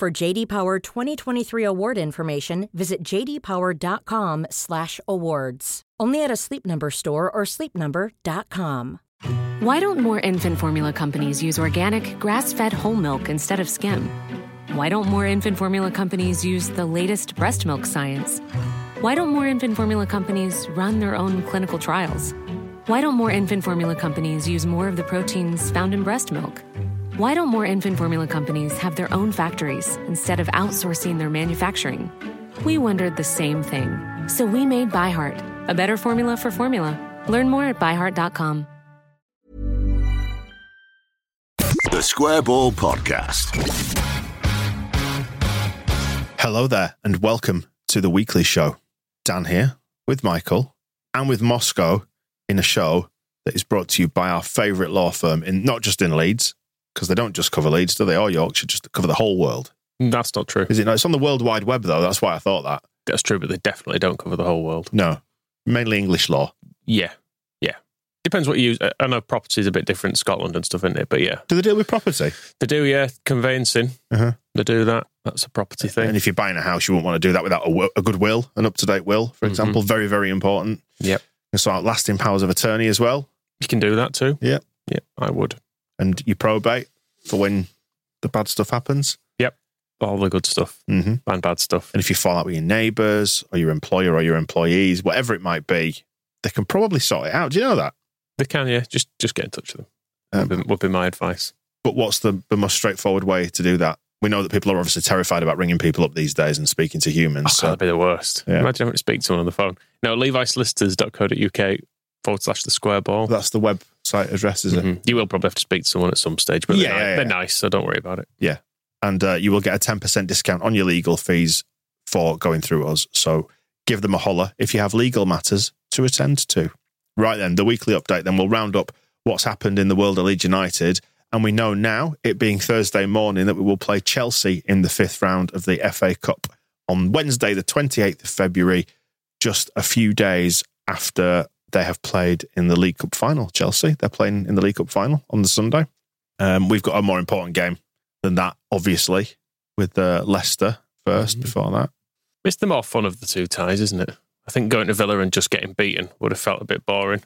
For JD Power 2023 award information, visit jdpower.com/awards. Only at a Sleep Number store or sleepnumber.com. Why don't more infant formula companies use organic, grass fed whole milk instead of skim? Why don't more infant formula companies use the latest breast milk science? Why don't more infant formula companies run their own clinical trials? Why don't more infant formula companies use more of the proteins found in breast milk? Why don't more infant formula companies have their own factories instead of outsourcing their manufacturing? We wondered the same thing. So we made ByHeart, a better formula for formula. Learn more at byheart.com. The Square Ball Podcast. Hello there, and welcome to the weekly show. Dan here with Michael and with Moscow in a show that is brought to you by our favourite law firm in not just in Leeds, because they don't just cover Leeds, do they? Or Yorkshire, just cover the whole world. That's not true. Is it? No, it's on the World Wide Web though. That's why I thought that. That's true, but they definitely don't cover the whole world. No, mainly English law. Yeah. Yeah. Depends what you use. I know property is a bit different in Scotland and stuff, isn't it? But yeah. Do they deal with property? They do, yeah. Conveyancing. Uh-huh. They do that. That's a property thing. And if you're buying a house, you wouldn't want to do that without a, will, a good will, an up to date will, for example. Very, very important. Yep. And so lasting powers of attorney as well. You can do that too. Yeah. Yeah, I would. And you probate for when the bad stuff happens. Yep. All the good stuff Mm-hmm. and bad stuff. And if you fall out with your neighbours or your employer or your employees, whatever it might be, they can probably sort it out. Do you know that? They can, yeah. Just just get in touch with them. Um, would, be, would be my advice. But what's the, the most straightforward way to do that? We know that people are obviously terrified about ringing people up these days and speaking to humans. Oh, so that'd be the worst. Yeah. Imagine having to speak to someone on the phone. No, levisolicitors.co.uk forward slash the square ball. that's the website address, is it? You will probably have to speak to someone at some stage, but Yeah, they're, ni- yeah, they're nice, so don't worry about it. Yeah. And uh, you will get a 10% discount on your legal fees for going through us. So give them a holler if you have legal matters to attend to. Right then, the weekly update, then we'll round up what's happened in the world of Leeds United. And we know now, it being Thursday morning, that we will play Chelsea in the fifth round of the FA Cup on Wednesday, the 28th of February, just a few days after they have played in the League Cup final. Chelsea, they're playing in the League Cup final on the Sunday. Um, we've got a more important game than that, obviously, with uh, Leicester 1st Mhm. before that. It's the more fun of the two ties, isn't it? I think going to Villa and just getting beaten would have felt a bit boring.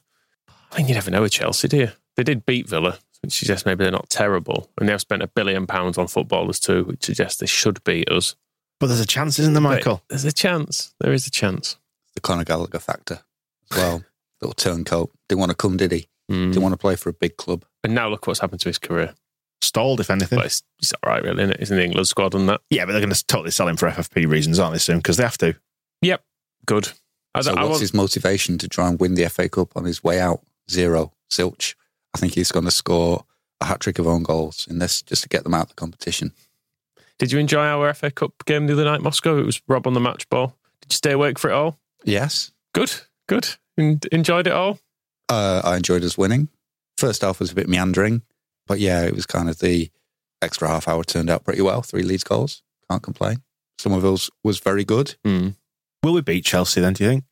I think you never know with Chelsea, do you? They did beat Villa, which suggests maybe they're not terrible. And they've spent a billion pounds on footballers too, which suggests they should beat us. But there's a chance, isn't there, But Michael? There's a chance. There is a chance. the Conor Gallagher factor as well. Little turncoat. Didn't want to come, did he? Mm. Didn't want to play for a big club. And now look what's happened to his career. Stalled, if anything. But it's, it's all right, really, isn't it? He's in the England squad and that. yeah, but they're going to totally sell him for FFP reasons, aren't they, soon? Because they have to. Yep. Good. I, So I what's want- his motivation to try and win the FA Cup on his way out? Zero. Silch. I think he's going to score a hat trick of own goals in this just to get them out of the competition. Did you enjoy our FA Cup game the other night, Moscow? It was Rob on the match ball. Did you stay awake for it all? Yes. Good. Good. En- enjoyed it all? Uh, I enjoyed us winning. First half was a bit meandering, but yeah, it was kind of the extra half hour turned out pretty well. Three Leeds goals. Can't complain. Summerville's was very good. Mm. Will we beat Chelsea then, do you think?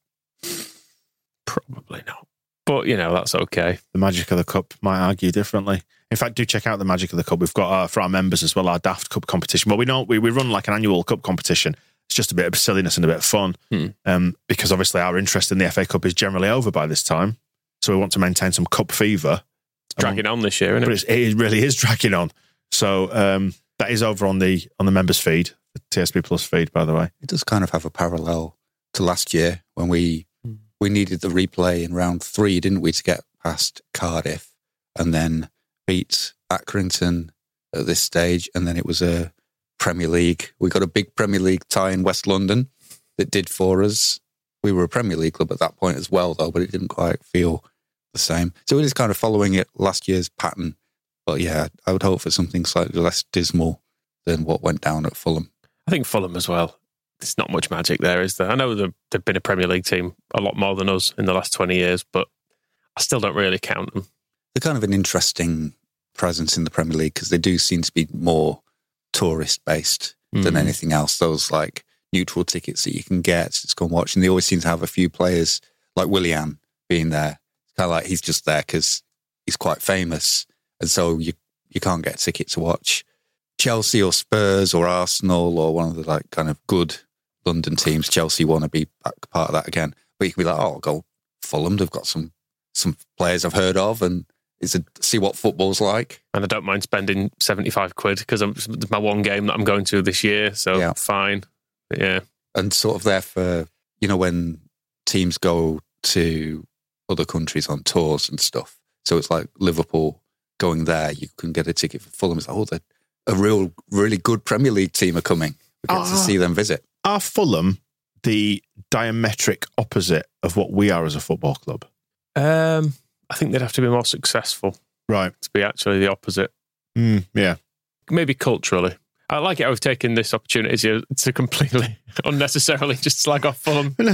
Probably not. But, you know, that's okay. The magic of the cup might argue differently. In fact, do check out the magic of the cup. We've got uh, for our members as well our Daft Cup competition. Well, we know we, we run like an annual cup competition. It's just a bit of silliness and a bit of fun Hmm. um, because obviously our interest in the FA Cup is generally over by this time. So we want to maintain some cup fever. It's dragging on this year, isn't but it? it's, it really is dragging on. So um, that is over on the on the members feed, the TSB Plus feed, by the way. It does kind of have a parallel to last year when we Hmm. we needed the replay in round three, didn't we, to get past Cardiff and then beat Accrington at this stage, and then it was a Premier League. We got a big Premier League tie in West London that did for us. We were a Premier League club at that point as well, though, but it didn't quite feel the same. So it is kind of following it last year's pattern. But yeah, I would hope for something slightly less dismal than what went down at Fulham. I think Fulham as well. There's not much magic there, is there? I know they've, they've been a Premier League team a lot more than us in the last 20 years, but I still don't really count them. They're kind of an interesting presence in the Premier League because they do seem to be more tourist based than Mm. anything else. Those like neutral tickets that you can get to go and watch, and they always seem to have a few players like Willian being there. It's kind of like he's just there because he's quite famous, and so you you can't get a ticket to watch Chelsea or Spurs or Arsenal or one of the like kind of good London teams. Chelsea want to be back part of that again, but you can be like, oh, I'll go Fulham. They've got some some players I've heard of, and is a, see what football's like. And I don't mind spending 75 quid because it's my one game that I'm going to this year. So Yeah. fine. But yeah. and sort of there for you know when teams go to other countries on tours and stuff. So it's like Liverpool going there, you can get a ticket for Fulham. It's like, oh, they're a real, really good Premier League team are coming. We get to Ah. see them visit. Are Fulham the diametric opposite of what we are as a football club? Um, I think they'd have to be more successful Right. to be actually the opposite. Mm, yeah. Maybe culturally. I like it. I've taken this opportunity to, to completely unnecessarily just slag off Fulham.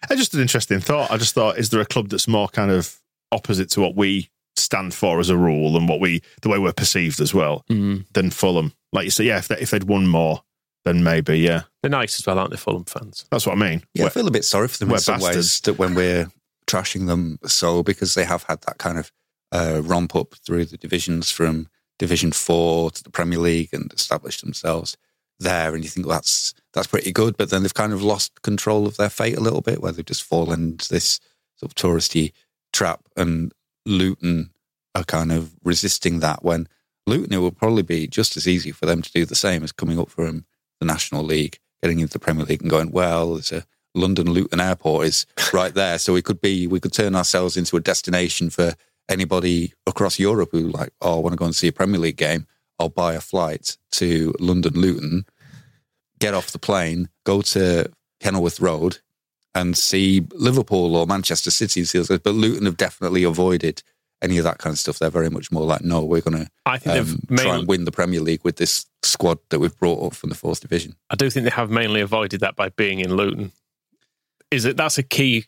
No, it's just an interesting thought. I just thought, is there a club that's more kind of opposite to what we stand for as a rule and what we, the way we're perceived as well, than Fulham? Like you say, yeah, if, they, if they'd won more, then maybe, yeah. They're nice as well, aren't they, Fulham fans? That's what I mean. Yeah, I We're- feel a bit sorry for them we're in some ways bastards. that when we're trashing them so because they have had that kind of uh, romp up through the divisions from Division Four to the Premier League and established themselves there, and you think well, that's that's pretty good, but then they've kind of lost control of their fate a little bit, where they've just fallen into this sort of touristy trap, and Luton are kind of resisting that. When Luton, it will probably be just as easy for them to do the same as coming up from the National League, getting into the Premier League, and going, well, there's a London Luton Airport is right there, so we could be we could turn ourselves into a destination for anybody across Europe who like, oh, I want to go and see a Premier League game. I'll buy a flight to London Luton, get off the plane, go to Kenilworth Road, and see Liverpool or Manchester City. and see those guys. But Luton have definitely avoided any of that kind of stuff. They're very much more like, no, we're going to I think um, they've try and win the Premier League with this squad that we've brought up from the fourth division. I do think they have mainly avoided that by being in Luton. Is it that's a key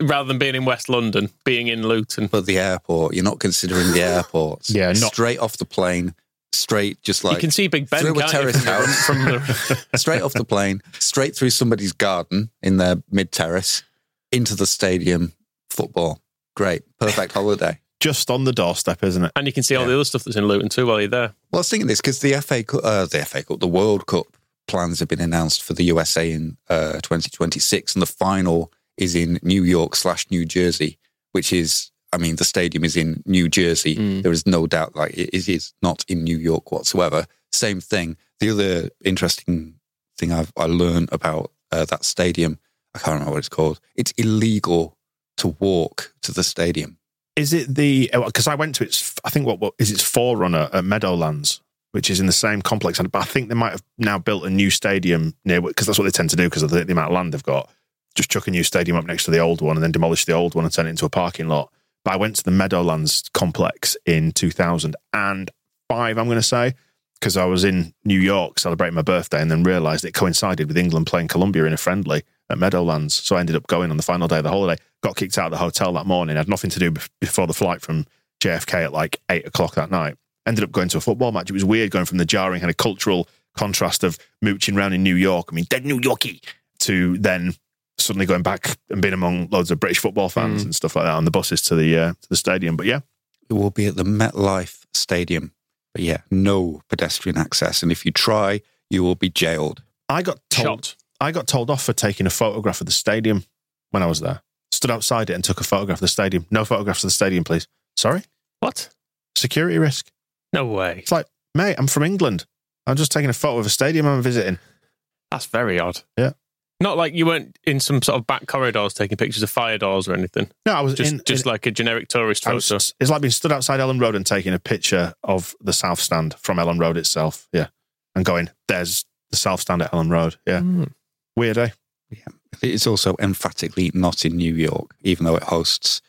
rather than being in West London, being in Luton? But the airport, you're not considering the airports. Yeah, not- straight off the plane, straight just like you can see Big Ben through a can't you, terrace from house. from the straight off the plane, straight through somebody's garden in their mid terrace, into the stadium. Football, great, perfect holiday. Just on the doorstep, isn't it? and you can see all the other stuff that's in Luton too while you're there. Well, I was thinking this because the FA, Cu- uh, the FA Cup, the World Cup plans have been announced for the USA in uh, 2026, and the final is in New York slash New Jersey, which is, I mean, the stadium is in New Jersey. Mm. There is no doubt, like it is- not in New York whatsoever. Same thing. The other interesting thing I've I learned about uh, that stadium, I can't remember what it's called. It's illegal to walk to the stadium. Is it the because I went to its I think what, what is its forerunner at Meadowlands, which is in the same complex, but I think they might have now built a new stadium near because that's what they tend to do because of the, the amount of land they've got. Just chuck a new stadium up next to the old one and then demolish the old one and turn it into a parking lot. But I went to the Meadowlands complex in 2005, I'm going to say, because I was in New York celebrating my birthday and then realised it coincided with England playing Colombia in a friendly at Meadowlands. So I ended up going on the final day of the holiday. Got kicked out of the hotel that morning. Had nothing to do before the flight from JFK at like eight o'clock that night. Ended up going to a football match. It was weird going from the jarring kind of cultural contrast of mooching around in New York. I mean, dead New Yorkie to then suddenly going back and being among loads of British football fans and stuff like that on the buses to the uh, to the stadium. But yeah, It will be at the MetLife Stadium. But yeah, no pedestrian access. And if you try, you will be jailed. I got told Shot. I got told off for taking a photograph of the stadium when I was there. Stood outside it and took a photograph of the stadium. No photographs of the stadium, please. Sorry, What? security risk. No way. It's like, mate, I'm from England. I'm just taking a photo of a stadium I'm visiting. That's very odd. Yeah. Not like you weren't in some sort of back corridors taking pictures of fire doors or anything. No, I was Just in, just in- like a generic tourist photo. was, it's like being stood outside Elland Road and taking a picture of the South Stand from Elland Road itself. Yeah, and going, there's the South Stand at Elland Road. Yeah, Mm. weird, eh? Yeah, it's also emphatically not in New York, even though it hosts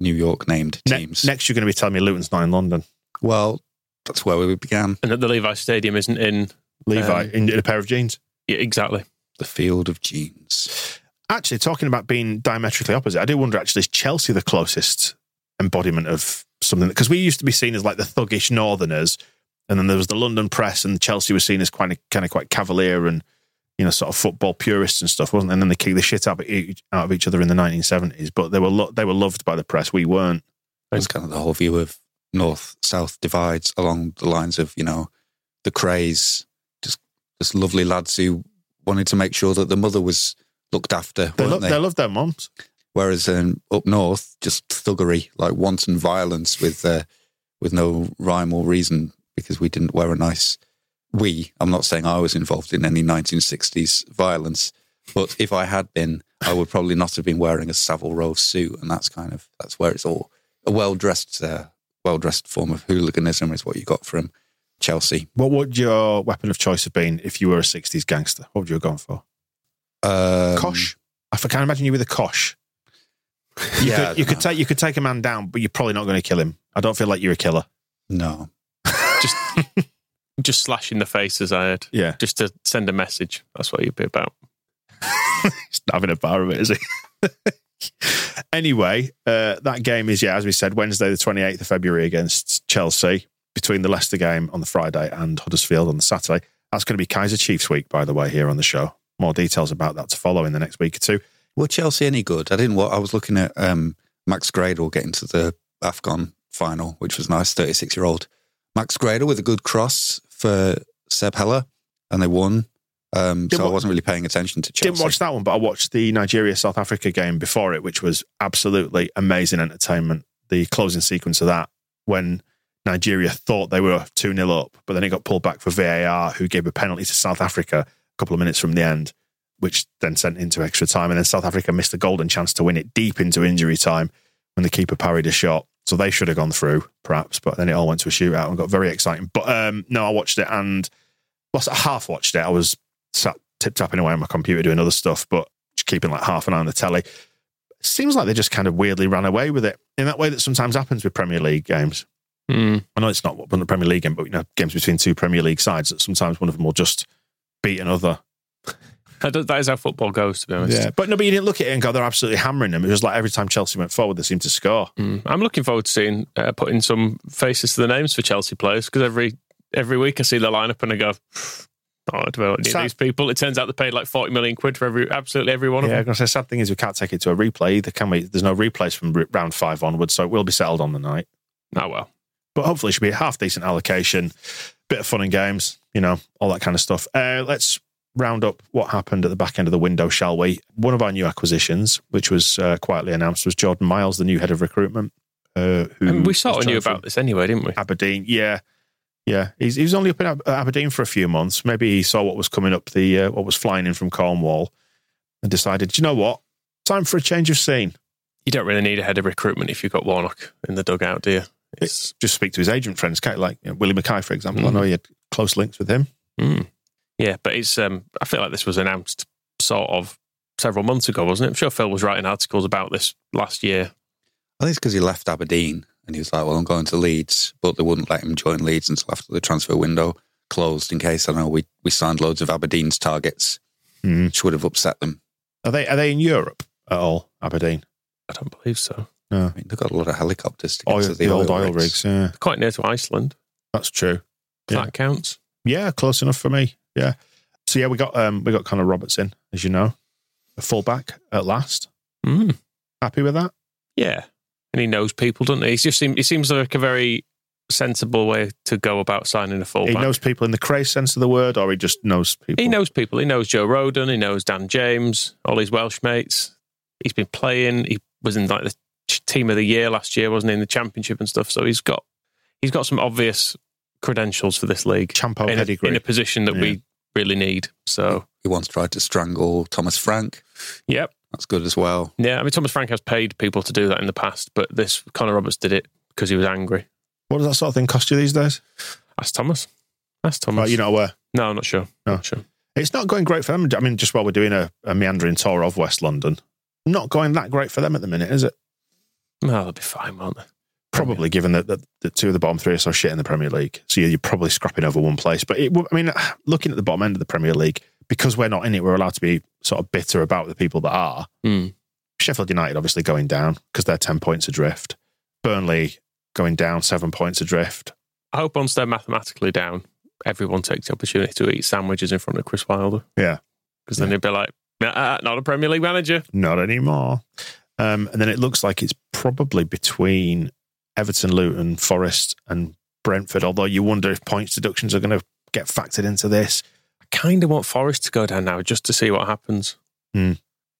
New York named Ne- teams. next, you're going to be telling me Luton's not in London. well, that's where we began. And that the Levi Stadium isn't in. Levi Um, in, in a pair of jeans. Yeah, exactly. The field of genes. Actually, talking about being diametrically opposite, I do wonder actually, is Chelsea the closest embodiment of something? Because we used to be seen as like the thuggish Northerners, and then there was the London press, and Chelsea was seen as quite a, kind of quite cavalier and you know sort of football purists and stuff, wasn't? It? And then they kicked the shit out of, each, out of each other in the 1970s. But they were lo- they were loved by the press. We weren't. It's kind of the whole view of north south divides along the lines of you know the Krays, just just lovely lads who wanted to make sure that the mother was looked after. They, lo- they? they loved their moms. Whereas um, up north, just thuggery, like wanton violence with uh, with no rhyme or reason because we didn't wear a nice. We, I'm not saying I was involved in any 1960s violence, but if I had been, I would probably not have been wearing a Savile Row suit, and that's kind of that's where it's all a well dressed, uh, well dressed form of hooliganism is what you got from Chelsea. What would your weapon of choice have been if you were a 60s gangster? What would you have gone for? Um, Kosh. I can't imagine you with a kosh. You Yeah, could, you don't could take you could take a man down, but you're probably not going to kill him. I don't feel like you're a killer. No, Just just slash in the face as I had. Yeah, Just to send a message. That's what you'd be about. he's not having a bar of it, is he? anyway, uh, that game is yeah, as we said, Wednesday the 28th of February against Chelsea. Between the Leicester game on the Friday and Huddersfield on the Saturday. That's going to be Kaiser Chiefs week, by the way, here on the show. More details about that to follow in the next week or two. were Chelsea any good? I didn't. wa- I was looking at um, Max Gradel getting to the AFCON final, which was nice. Thirty-six year old Max Gradel with a good cross for Seb Haller, and they won. Um, so I wasn't really paying attention to Chelsea. Didn't watch that one, but I watched the Nigeria South Africa game before it, which was absolutely amazing entertainment. The closing sequence of that when Nigeria thought they were 2 0 up, but then it got pulled back for VAR, who gave a penalty to South Africa a couple of minutes from the end, which then sent into extra time. And then South Africa missed a golden chance to win it deep into injury time when the keeper parried a shot. So they should have gone through, perhaps, but then it all went to a shootout and got very exciting. But um, no, I watched it and well, I half watched it. I was sat tip tapping away on my computer doing other stuff, but just keeping like half an eye on the telly. Seems like they just kind of weirdly ran away with it in that way that sometimes happens with Premier League games. Mm. I know it's not one the Premier League game, but you know, games between two Premier League sides that sometimes one of them will just beat another. That is how football goes, to be honest. Yeah, But no, but you didn't look at it and go, they're absolutely hammering them. It was like every time Chelsea went forward, they seemed to score. Mm. I'm looking forward to seeing uh, putting some faces to the names for Chelsea players because every every week I see the lineup and I go, oh, I don't need Sad- these people. It turns out they paid like 40 million quid for every absolutely every one of Yeah, them. Yeah, because the sad thing is we can't take it to a replay either, can we? There's no replays from round five onwards, so it will be settled on the night. Oh, well. but hopefully it should be a half decent allocation, bit of fun and games, you know, all that kind of stuff. Uh, let's round up what happened at the back end of the window, shall we? One of our new acquisitions, which was uh, quietly announced, was Jordan Miles, the new head of recruitment. Uh, who And we sort of knew about this anyway, didn't we? Aberdeen. Yeah, yeah. He's, he was only up in Ab- Aberdeen for a few months. Maybe he saw what was coming up, the uh, what was flying in from Cornwall, and decided, "Do you know what? Time for a change of scene. You don't really need a head of recruitment if you've got Warnock in the dugout, do you? It's, Just speak to his agent friends, kind of like you know, Willie Mackay, for example. I Mm. know he had close links with him. mm. Yeah, but it's. Um, I feel like this was announced sort of several months ago, wasn't it? I'm sure Phil was writing articles about this last year. I think it's because he left Aberdeen and he was like, "Well, I'm going to Leeds," but they wouldn't let him join Leeds until after the transfer window closed. In case I don't know, we we signed loads of Aberdeen's targets, Mm. which would have upset them. Are they are they in Europe at all? Aberdeen. I don't believe so. No. I mean, they've got a lot of helicopters to get Oil, to the, the, old oil rigs. Yeah, Quite near to Iceland. that's true. If Yeah. That counts. Yeah, close enough for me. Yeah. So yeah, we got um we got Connor Roberts in, as you know, a fullback at last. Mm. Happy with that? Yeah, and he knows people, doesn't he? He just seems, he seems like a very sensible way to go about signing a fullback. He knows people in the Krays sense of the word, or he just knows people. He knows people. He knows Joe Rodon. He knows Dan James, all his Welsh mates. He's been playing. He was in like the team of the year last year, wasn't he, in the championship and stuff. So he's got he's got some obvious credentials for this league Champo in a, pedigree. in a position that Yeah. we really need. So He once tried to strangle Thomas Frank. yep, That's good as well. yeah. I mean, Thomas Frank has paid people to do that in the past, but this Connor Roberts did it because he was angry. what does that sort of thing cost you these days? That's Thomas. That's Thomas. Right, you know where No, I'm not sure. No. Not sure. it's not going great for them. I mean, just while we're doing a, a meandering tour of West London, not going that great for them at the minute, is it? Well, they'll be fine, won't they? Probably, given that the, the two of the bottom three are so shit in the Premier League, so you're probably scrapping over one place. But it, I mean, looking at the bottom end of the Premier League, because we're not in it, we're allowed to be sort of bitter about the people that are. Mm. Sheffield United obviously going down because they're 10 points adrift. Burnley going down seven points adrift. I hope once they're mathematically down, everyone takes the opportunity to eat sandwiches in front of Chris Wilder. Yeah. Because then Yeah. he'd be like, "Ah, not a Premier League manager. Not anymore. Um, and then it looks like it's probably between Everton, Luton, Forest, and Brentford. Although you wonder if points deductions are going to get factored into this. Kind of want Forest to go down now just to see what happens. Hmm.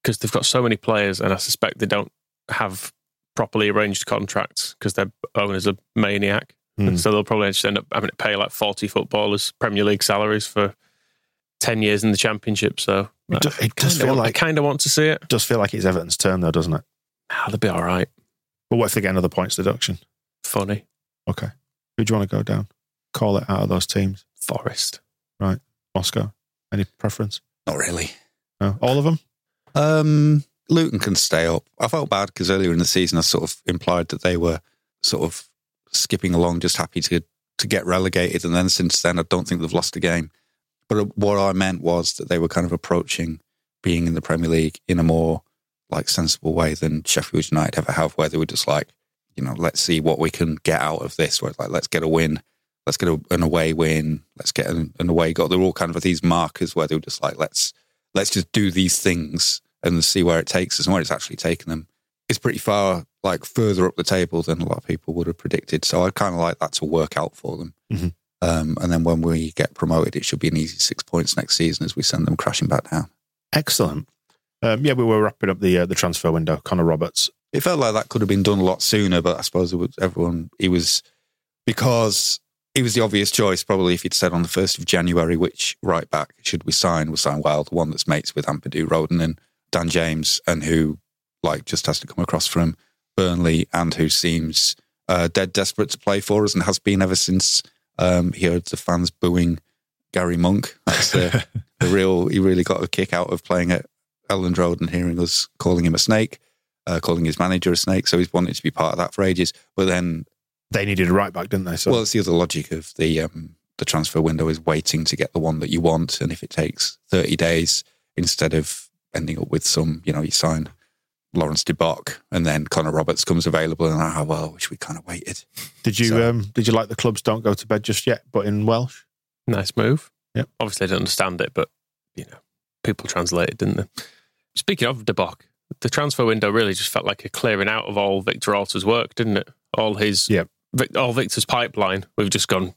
Because they've got so many players, and I suspect they don't have properly arranged contracts because their owner's a maniac. Hmm. And so they'll probably just end up having to pay like 40 footballers Premier League salaries for 10 years in the Championship. So It do- it does feel want, like- I kind of want to see it. does feel like it's Everton's turn, though, doesn't it? Ah, they'll be all right. But what if they get another points deduction? Funny. Okay. Who do you want to go down? Call it out of those teams. Forest. Moscow. Any preference? Not really. No? All of them? Um, Luton can stay up. I felt bad because earlier in the season I sort of implied that they were sort of skipping along, just happy to to get relegated, and then since then I don't think they've lost a game. But what I meant was that they were kind of approaching being in the Premier League in a more like sensible way than Sheffield United ever have, where they were just like, you know, let's see what we can get out of this. Where it's like, let's get a win, let's get a, an away win, let's get an, an away goal. They're all kind of these markers where they were just like, let's let's just do these things and see where it takes us and where it's actually taken them. It's pretty far, like further up the table than a lot of people would have predicted. So I kind of like that to work out for them. Mhm. Um, and then when we get promoted, it should be an easy six points next season as we send them crashing back down. Excellent. Um, yeah, we were wrapping up the uh, the transfer window. Connor Roberts. It felt like that could have been done a lot sooner, but I suppose it was everyone. He was because he was the obvious choice. Probably if he'd said on the first of January, which right back should we sign? We'll sign well, the one that's mates with Ampadu Rodon and Dan James, and who like just has to come across from Burnley, and who seems uh, dead desperate to play for us, and has been ever since um, he heard the fans booing Gary Monk. That's the, the real. He really got a kick out of playing at Elland Road and hearing us calling him a snake uh, calling his manager a snake. So he's wanted to be part of that for ages. But then, They needed a right back, didn't they? So well, it's the other logic of the um, the transfer window is waiting to get the one that you want, and if it takes thirty days instead of ending up with some, you know, you sign Laurens De Bock and then Connor Roberts comes available, and ah, well, I wish we kind of waited. did you so- um, did you like the clubs don't go to bed just yet, but in Welsh? Nice move. Yep. Obviously, I didn't understand it, but, you know, people translated, didn't they? Speaking of De Bock, the transfer window really just felt like a clearing out of all Victor Orta's work, didn't it? All his, Yep. Vic- all Victor's pipeline. We've just gone,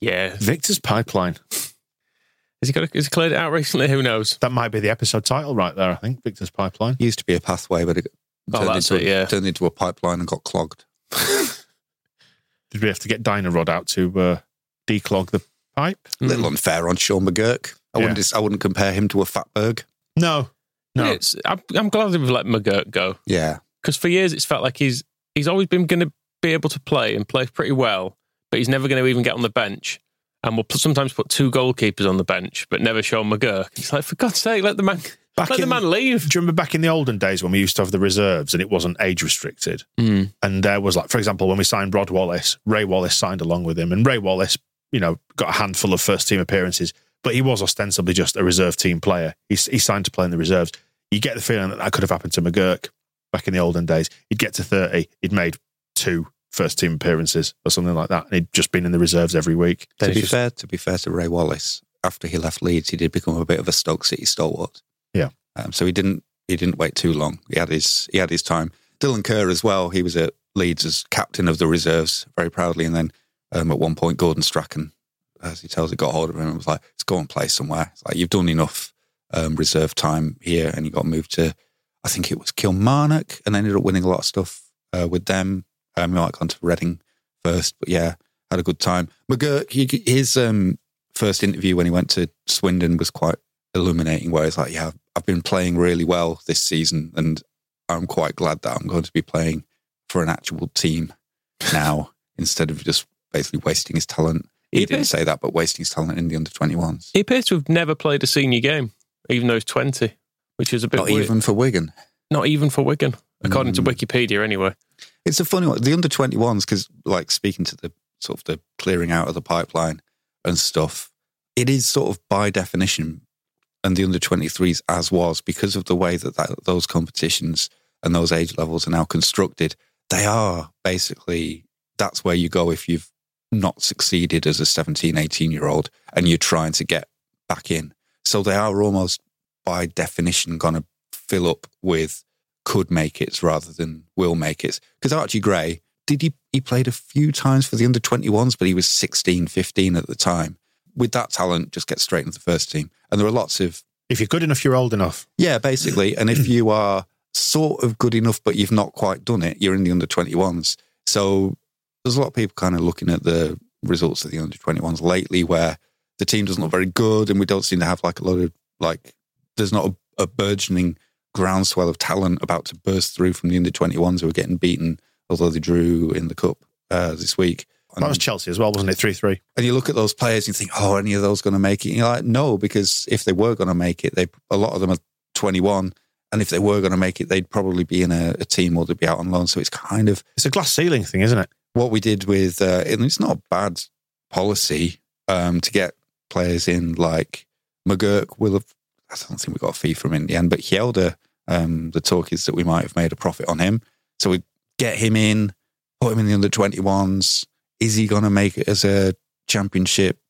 yeah. Victor's pipeline. Has he got? Has he cleared it out recently? Who knows? That might be the episode title right there. I think Victor's pipeline. It used to be a pathway, but it Oh, turned, into, it, yeah. turned into a pipeline and got clogged. Did we have to get Dyno-Rod out to uh, declog the pipe? A little unfair on Sean McGurk. I Yeah. wouldn't. dis- I wouldn't compare him to a fatberg. No, no. It's, I'm, I'm glad we've let McGurk go Yeah, because for years it's felt like he's he's always been going to be able to play and play pretty well, but he's never going to even get on the bench. And we'll put, sometimes put two goalkeepers on the bench, but never Sean McGurk. It's like for God's sake, let the man Back let the man leave. Do you remember back in the olden days when we used to have the reserves and it wasn't age restricted? Mm. And there was like, for example, when we signed Rod Wallace, Ray Wallace signed along with him, and Ray Wallace, you know, got a handful of first team appearances, but he was ostensibly just a reserve team player. He, he signed to play in the reserves. You get the feeling that that could have happened to McGurk back in the olden days. He'd get to thirty, he'd made two first team appearances or something like that, and he'd just been in the reserves every week. to be just- fair, to be fair to Ray Wallace, after he left Leeds, he did become a bit of a Stoke City stalwart. Yeah. Um, so he didn't he didn't wait too long. He had his he had his time. Dylan Kerr as well. He was at Leeds as captain of the reserves very proudly, and then um, at one point Gordon Strachan, as he tells it, got hold of him and was like, "Let's go and play somewhere." It's like you've done enough um, reserve time here, and you got moved to I think it was Kilmarnock, and ended up winning a lot of stuff uh, with them. Um, he might have gone to Reading first, but yeah, had a good time. McGurk, he, his um, first interview when he went to Swindon was quite illuminating, where he's like, "Yeah, I've been playing really well this season, and I'm quite glad that I'm going to be playing for an actual team now instead of just basically wasting his talent." He He didn't did. say that, but wasting his talent in the under 21s. He appears to have never played a senior game, even though he's 20, which is a bit Not weird. even for Wigan. Not even for Wigan, according to Mm. Wikipedia, anyway. It's a funny one. The under 21s, because like speaking to the sort of the clearing out of the pipeline and stuff, it is sort of by definition and the under 23s as was because of the way that, that those competitions and those age levels are now constructed. They are basically that's where you go if you've not succeeded as a 17, 18 year old and you're trying to get back in. So they are almost by definition going to fill up with could make it rather than will make it. Because Archie Gray, did he, he played a few times for the under 21s, but he was 16, 15 at the time. With that talent, just get straight into the first team. And there are lots of. If you're good enough, you're old enough. Yeah, basically. And if you are sort of good enough, but you've not quite done it, you're in the under 21s. So there's a lot of people kind of looking at the results of the under 21s lately where the team doesn't look very good and we don't seem to have like a lot of like there's not a, a burgeoning groundswell of talent about to burst through from the under 21s who are getting beaten although they drew in the cup uh, this week and, That was Chelsea as well, wasn't it? 3 3. and you look at those players and you think oh any of those going to make it and you're like no because if they were going to make it they a lot of them are 21 and if they were going to make it they'd probably be in a, a team or they'd be out on loan so it's kind of It's a glass ceiling thing, isn't it? what we did with, uh, and it's not a bad policy um, to get players in like McGurk will have, I don't think we got a fee from him in the end, but Hjelde, um, the talk is that we might have made a profit on him. So we get him in, put him in the under 21s. Is he going to make it as a championship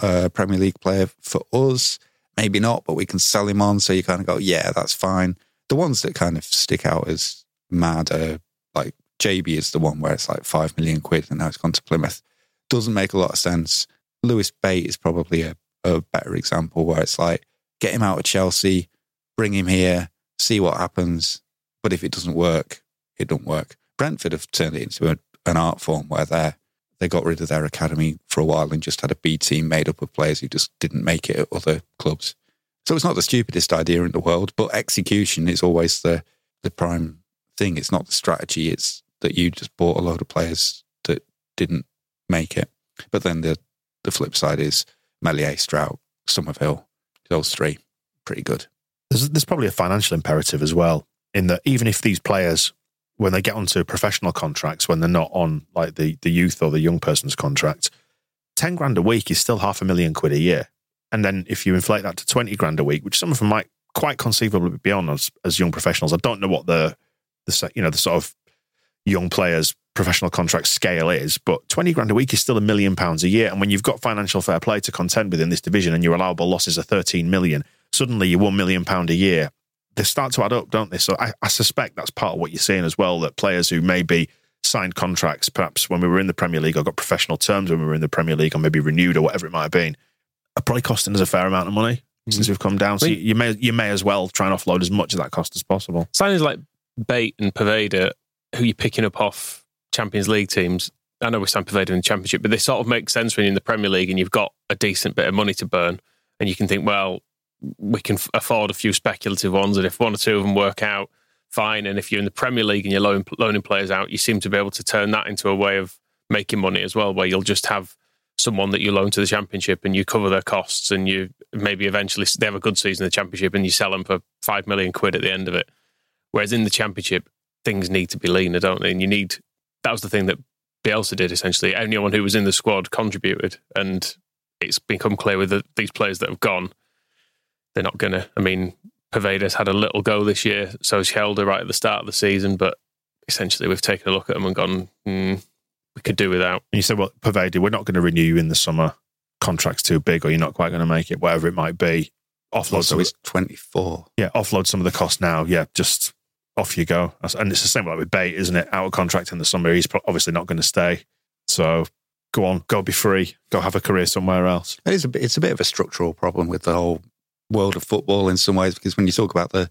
uh, Premier League player for us? Maybe not, but we can sell him on. So you kind of go, yeah, that's fine. The ones that kind of stick out as mad are like Gyabi is the one where it's like five million quid and now it's gone to Plymouth. Doesn't make a lot of sense. Lewis Bate is probably a, a better example where it's like get him out of Chelsea, bring him here, see what happens. But if it doesn't work, it don't work. Brentford have turned it into a, an art form where they they got rid of their academy for a while and just had a B team made up of players who just didn't make it at other clubs. So it's not the stupidest idea in the world, but execution is always the the prime thing. It's not the strategy. It's that you just bought a load of players that didn't make it. But then the the flip side is Meslier, Struijk, Summerville, those three, pretty good. There's, there's probably a financial imperative as well, in that even if these players, when they get onto professional contracts, when they're not on like the, the youth or the young person's contract, 10 grand a week is still half a million quid a year. And then if you inflate that to 20 grand a week, which some of them might quite conceivably be on as, as young professionals, I don't know what the, the, you know, the sort of young players professional contract scale is, but 20 grand a week is still a million pounds a year. And when you've got financial fair play to contend with in this division and your allowable losses are 13 million, suddenly you're 1 million pound a year. They start to add up, don't they? So I, I suspect that's part of what you're seeing as well, that players who maybe signed contracts, perhaps when we were in the Premier League or got professional terms when we were in the Premier League or maybe renewed or whatever it might have been, are probably costing us a fair amount of money mm-hmm. since we've come down. So you, you may you may as well try and offload as much of that cost as possible. Signings like Bate and Poveda, who you're picking up off Champions League teams. I know we signed Poveda in the Championship, but they sort of make sense when you're in the Premier League and you've got a decent bit of money to burn, and you can think, well, we can afford a few speculative ones, and if one or two of them work out, fine. And if you're in the Premier League and you're loaning, loaning players out, you seem to be able to turn that into a way of making money as well, where you'll just have someone that you loan to the Championship and you cover their costs, and you maybe eventually they have a good season in the Championship and you sell them for five million quid at the end of it. Whereas in the Championship, things need to be leaner, don't they? And you need that was the thing that Bielsa did essentially. Anyone who was in the squad contributed, and it's become clear with the, these players that have gone, they're not going to. I mean, Poveda's had a little go this year, so has Hjelde right at the start of the season, but essentially we've taken a look at them and gone, mm, we could do without. And you said, well, Poveda, we're not going to renew you in the summer. Contract's too big, or you're not quite going to make it, whatever it might be. Offload Also, some, he's 24. yeah, offload some of the cost now. Yeah, just off you go. And it's the same like with Bate, isn't it? Out of contract in the summer, he's obviously not going to stay. So go on, go be free, go have a career somewhere else. It is a bit, it's a bit of a structural problem with the whole world of football in some ways because when you talk about the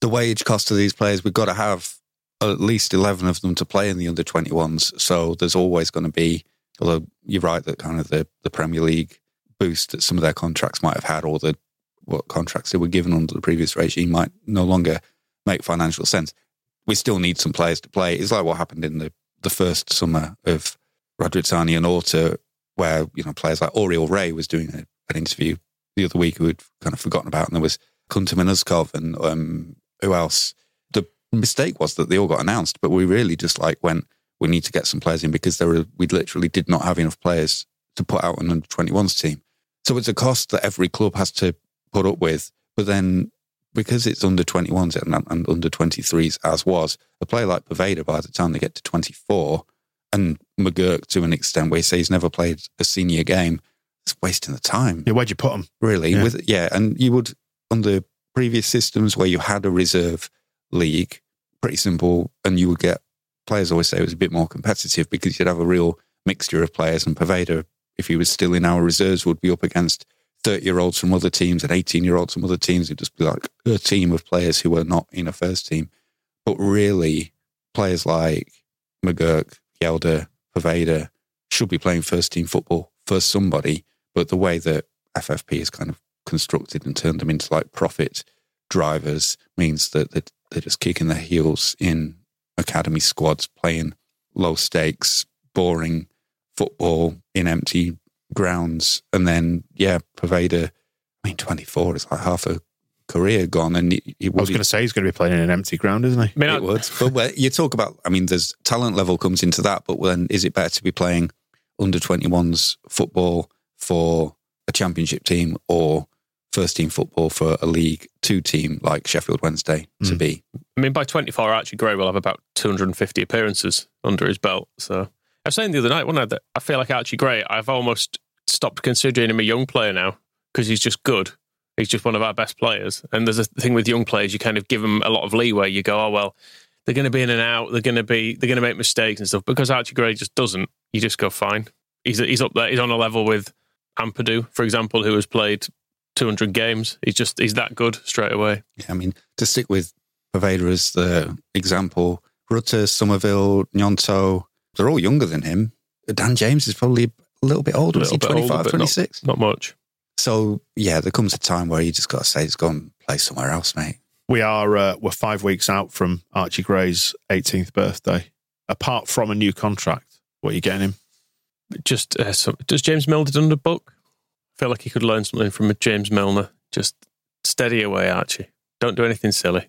the wage cost of these players, we've got to have at least eleven of them to play in the under twenty ones. So there's always going to be, although you're right that kind of the the Premier League boost that some of their contracts might have had, or the what contracts they were given under the previous regime might no longer make financial sense. We still need some players to play. It's like what happened in the the first summer of Radrizzani and Orta, where you know players like Oriel Ray was doing a, an interview the other week had kind of forgotten about, and there was Kunta Minuskov and um, who else? The mistake was that they all got announced, but we really just like went, we need to get some players in because there were we literally did not have enough players to put out an under 21s team. So it's a cost that every club has to put up with. But then because it's under 21s and, and under 23s, as was, a player like Poveda, by the time they get to 24, and McGurk to an extent where he says he's never played a senior game, it's wasting the time. Yeah, where'd you put them? Really? Yeah. With yeah, and you would under previous systems where you had a reserve league, pretty simple, and you would get players always say it was a bit more competitive because you'd have a real mixture of players. And Poveda, if he was still in our reserves, would be up against 30 year olds from other teams and 18 year olds from other teams. It'd just be like a team of players who were not in a first team. But really, players like McGurk, Hjelde, Poveda should be playing first team football for somebody. But the way that FFP is kind of constructed and turned them into like profit drivers means that they're, they're just kicking their heels in academy squads, playing low stakes, boring football in empty grounds. And then, yeah, Poveda, I mean, 24 is like half a career gone. And it, it I was going to say he's going to be playing in an empty ground, isn't he? I mean, I, it would. But where, you talk about, I mean, there's talent level comes into that, but then is it better to be playing under 21s football for a championship team or first team football for a League Two team like Sheffield Wednesday to Mm. be? I mean, by 24, Archie Gray will have about 250 appearances under his belt. So I was saying the other night, wasn't I, that I feel like Archie Gray, I've almost stopped considering him a young player now because he's just good. He's just one of our best players. And there's a thing with young players, you kind of give them a lot of leeway. You go, oh, well, they're going to be in and out. They're going to be, they're going to make mistakes and stuff. Because Archie Gray just doesn't, you just go, fine. He's, he's up there. He's on a level with Ampadu, for example, who has played 200 games. He's just, he's that good straight away. Yeah, I mean, to stick with Poveda as the example, Rutter, Summerville, Gnonto, they're all younger than him. Dan James is probably a little bit older. A Is he little bit older, 25, but not- 26? Not much. So, yeah, there comes a time where you just got to say, just go and play somewhere else, mate. We are uh, we're five weeks out from Archie Gray's 18th birthday. Apart from a new contract, what are you getting him? Just uh, so, does James Milner done the book? I feel like he could learn something from James Milner. Just steady away, Archie. Don't do anything silly.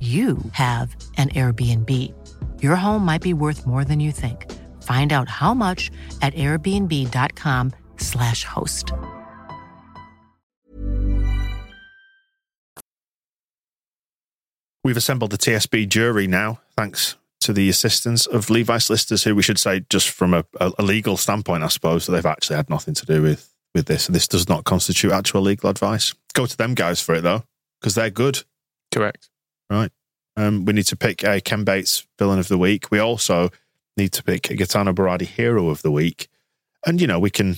you have an Airbnb. Your home might be worth more than you think. Find out how much at airbnb.com/slash host. We've assembled the TSB jury now, thanks to the assistance of Levi Solicitors, who we should say, just from a, a, a legal standpoint, I suppose, that they've actually had nothing to do with, with this. This does not constitute actual legal advice. Go to them guys for it, though, because they're good. Correct. Right. Um, we need to pick a Ken Bates villain of the week. We also need to pick a Gaetano Berardi hero of the week. And, you know, we can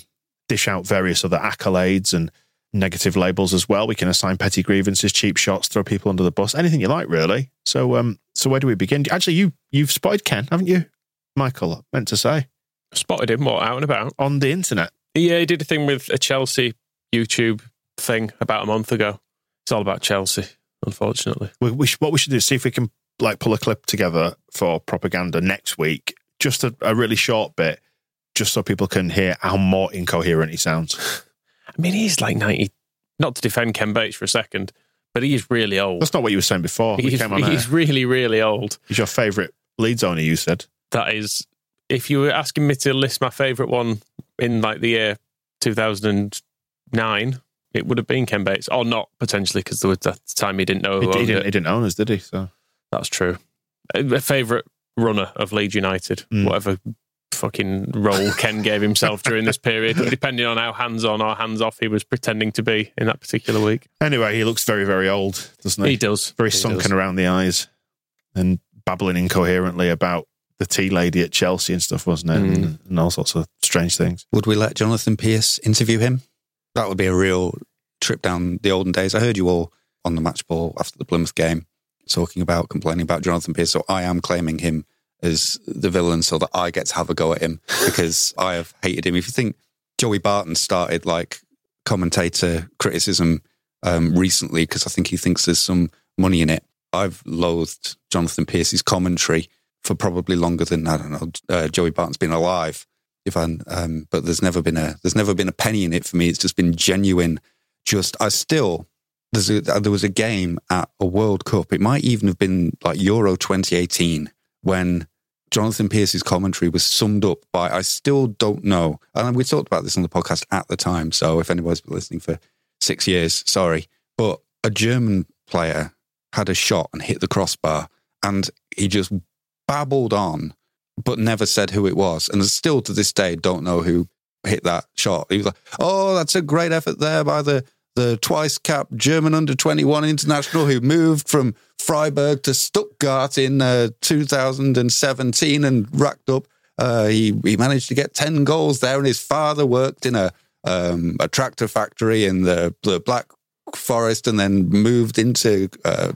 dish out various other accolades and negative labels as well. We can assign petty grievances, cheap shots, throw people under the bus, anything you like, really. So, um, so where do we begin? Actually, you you've spotted Ken, haven't you, Michael? I meant to say Spotted him, what, out and about? on the internet. Yeah, he did a thing with a Chelsea YouTube thing about a month ago. It's all about Chelsea, unfortunately. We, we should, what we should do is see if we can like pull a clip together for propaganda next week. Just a, a really short bit, just so people can hear how more incoherent he sounds. I mean, he's like 90. Not to defend Ken Bates for a second, but he is really old. That's not what you were saying before. He's, he's really, really old. He's your favourite Leeds owner, you said. That is, if you were asking me to list my favourite one in like the year 2009, it would have been Ken Bates, or not potentially because there was that time he didn't know He, who he owned didn't, it. he didn't own us, did he? So That's true. A favourite runner of Leeds United, Mm. whatever fucking role Ken gave himself during this period, depending on how hands on or hands off he was pretending to be in that particular week. anyway, he looks very, very old, doesn't he? He does. Very He sunken does. around the eyes and babbling incoherently about the tea lady at Chelsea and stuff, wasn't it? Mm. And, and all sorts of strange things. Would we let Jonathan Pearce interview him? That would be a real trip down the olden days. I heard you all on the match ball after the Plymouth game talking about complaining about Jonathan Pearce. So I am claiming him as the villain so that I get to have a go at him because I have hated him. If you think Joey Barton started like commentator criticism um, recently because I think he thinks there's some money in it. I've loathed Jonathan Pearce's commentary for probably longer than I don't know uh, Joey Barton's been alive. If I, um, but there's never been a there's never been a penny in it for me. It's just been genuine. Just I still there's a, there was a game at a World Cup. It might even have been like Euro 2018 when Jonathan Pearce's commentary was summed up by I still don't know. And we talked about this on the podcast at the time. So if anybody's been listening for six years, sorry, but a German player had a shot and hit the crossbar, and he just babbled on, but never said who it was. And still to this day, don't know who hit that shot. He was like, "Oh, that's a great effort there by the the twice capped German under twenty one international who moved from Freiburg to Stuttgart in uh, 2017 and racked up. Uh, he he managed to get ten goals there, and his father worked in a um, a tractor factory in the, the Black Forest, and then moved into uh,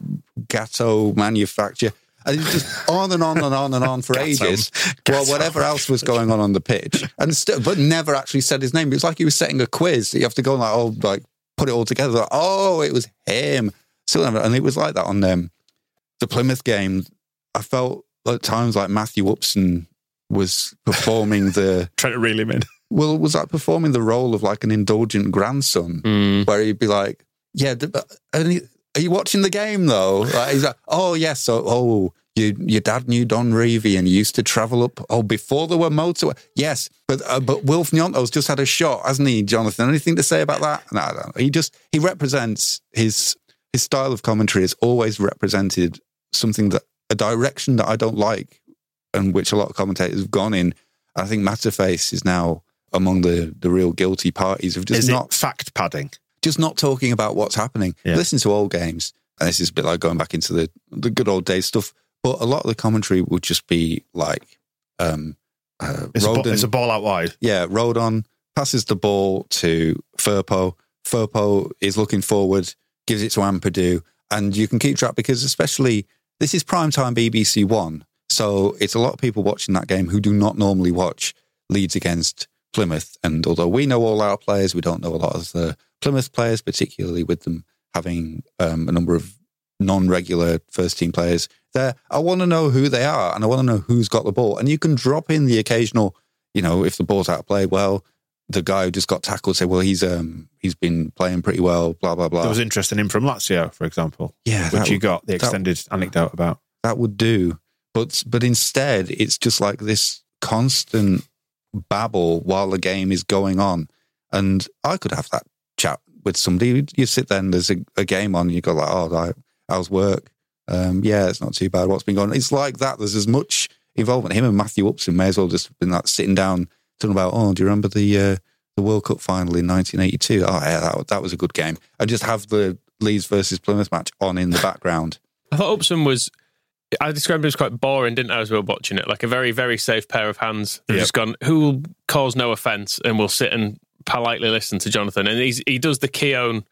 gateau manufacture." And it's just on and on and on and on for ages. Well, whatever else was going on on the pitch, and still, but never actually said his name. It was like he was setting a quiz. You have to go and like, oh, like put it all together. Like, oh, it was him. Still never, and it was like that on um, the Plymouth game. I felt at times like Matthew Upson was performing the Trying to reel him in. well, was like performing the role of like an indulgent grandson, Mm. where he'd be like, "Yeah, and he- are you watching the game though?" Like, he's like, "Oh yes, so oh." You, your dad knew Don Revie and you used to travel up. Oh, before there were motorway. Yes, but uh, but Wilf Gnonto's just had a shot, hasn't he, Jonathan? Anything to say about that? No, I don't. He just he represents his his style of commentary has always represented something that a direction that I don't like, and which a lot of commentators have gone in. I think Matterface is now among the the real guilty parties of just Is not fact padding? Just not talking about what's happening. Yeah. Listen to old games, and this is a bit like going back into the the good old days stuff. But a lot of the commentary would just be like, um, uh, It's, a, ball, Rodon- it's a ball out wide. yeah, Rodon passes the ball to Firpo. Firpo is looking forward, gives it to Ampadu, and you can keep track because especially this is primetime BBC One, so it's a lot of people watching that game who do not normally watch Leeds against Plymouth. And although we know all our players, we don't know a lot of the Plymouth players, particularly with them having um, a number of non-regular first team players there. I want to know who they are, and I want to know who's got the ball. And you can drop in the occasional, you know, if the ball's out of play, well, the guy who just got tackled say, well, he's um he's been playing pretty well, blah blah blah. There was interest in him from Lazio, for example, yeah, which you would- got the that- extended anecdote about. that would do. But but instead, it's just like this constant babble while the game is going on. And I could have that chat with somebody. You sit there and there's a, a game on, you go like, "Oh, how's work? Um, yeah, it's not too bad. What's been going on?" It's like that. There's as much involvement. Him and Matthew Upson may as well just been like sitting down talking about, "Oh, do you remember the uh, the World Cup final in 1982? Oh, yeah, that that was a good game." And just have the Leeds versus Plymouth match on in the background. I thought Upson was. I described it as quite boring, didn't I, as we were watching it? Like a very, very safe pair of hands. They've Yep. just gone, who will cause no offence and will sit and politely listen to Jonathan. And he's, he does the Keown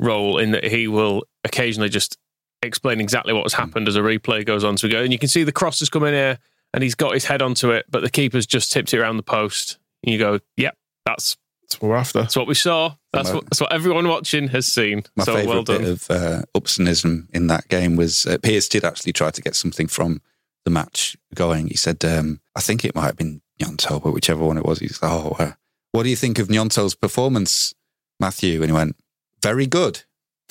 role in that he will occasionally just explain exactly what has happened as a replay goes on. So we go, and you can see the cross has come in here and he's got his head onto it, but the keeper's just tipped it around the post. And you go, yep, that's, That's what we're after. that's what we saw. That's what, that's what everyone watching has seen. My so favourite well done. bit of uh, Upsonism in that game was uh, Pearce did actually try to get something from the match going. He said, um, I think it might have been Gnonto, but whichever one it was, he's like, oh, uh, what do you think of Gnonto's performance, Matthew, and he went, "Very good."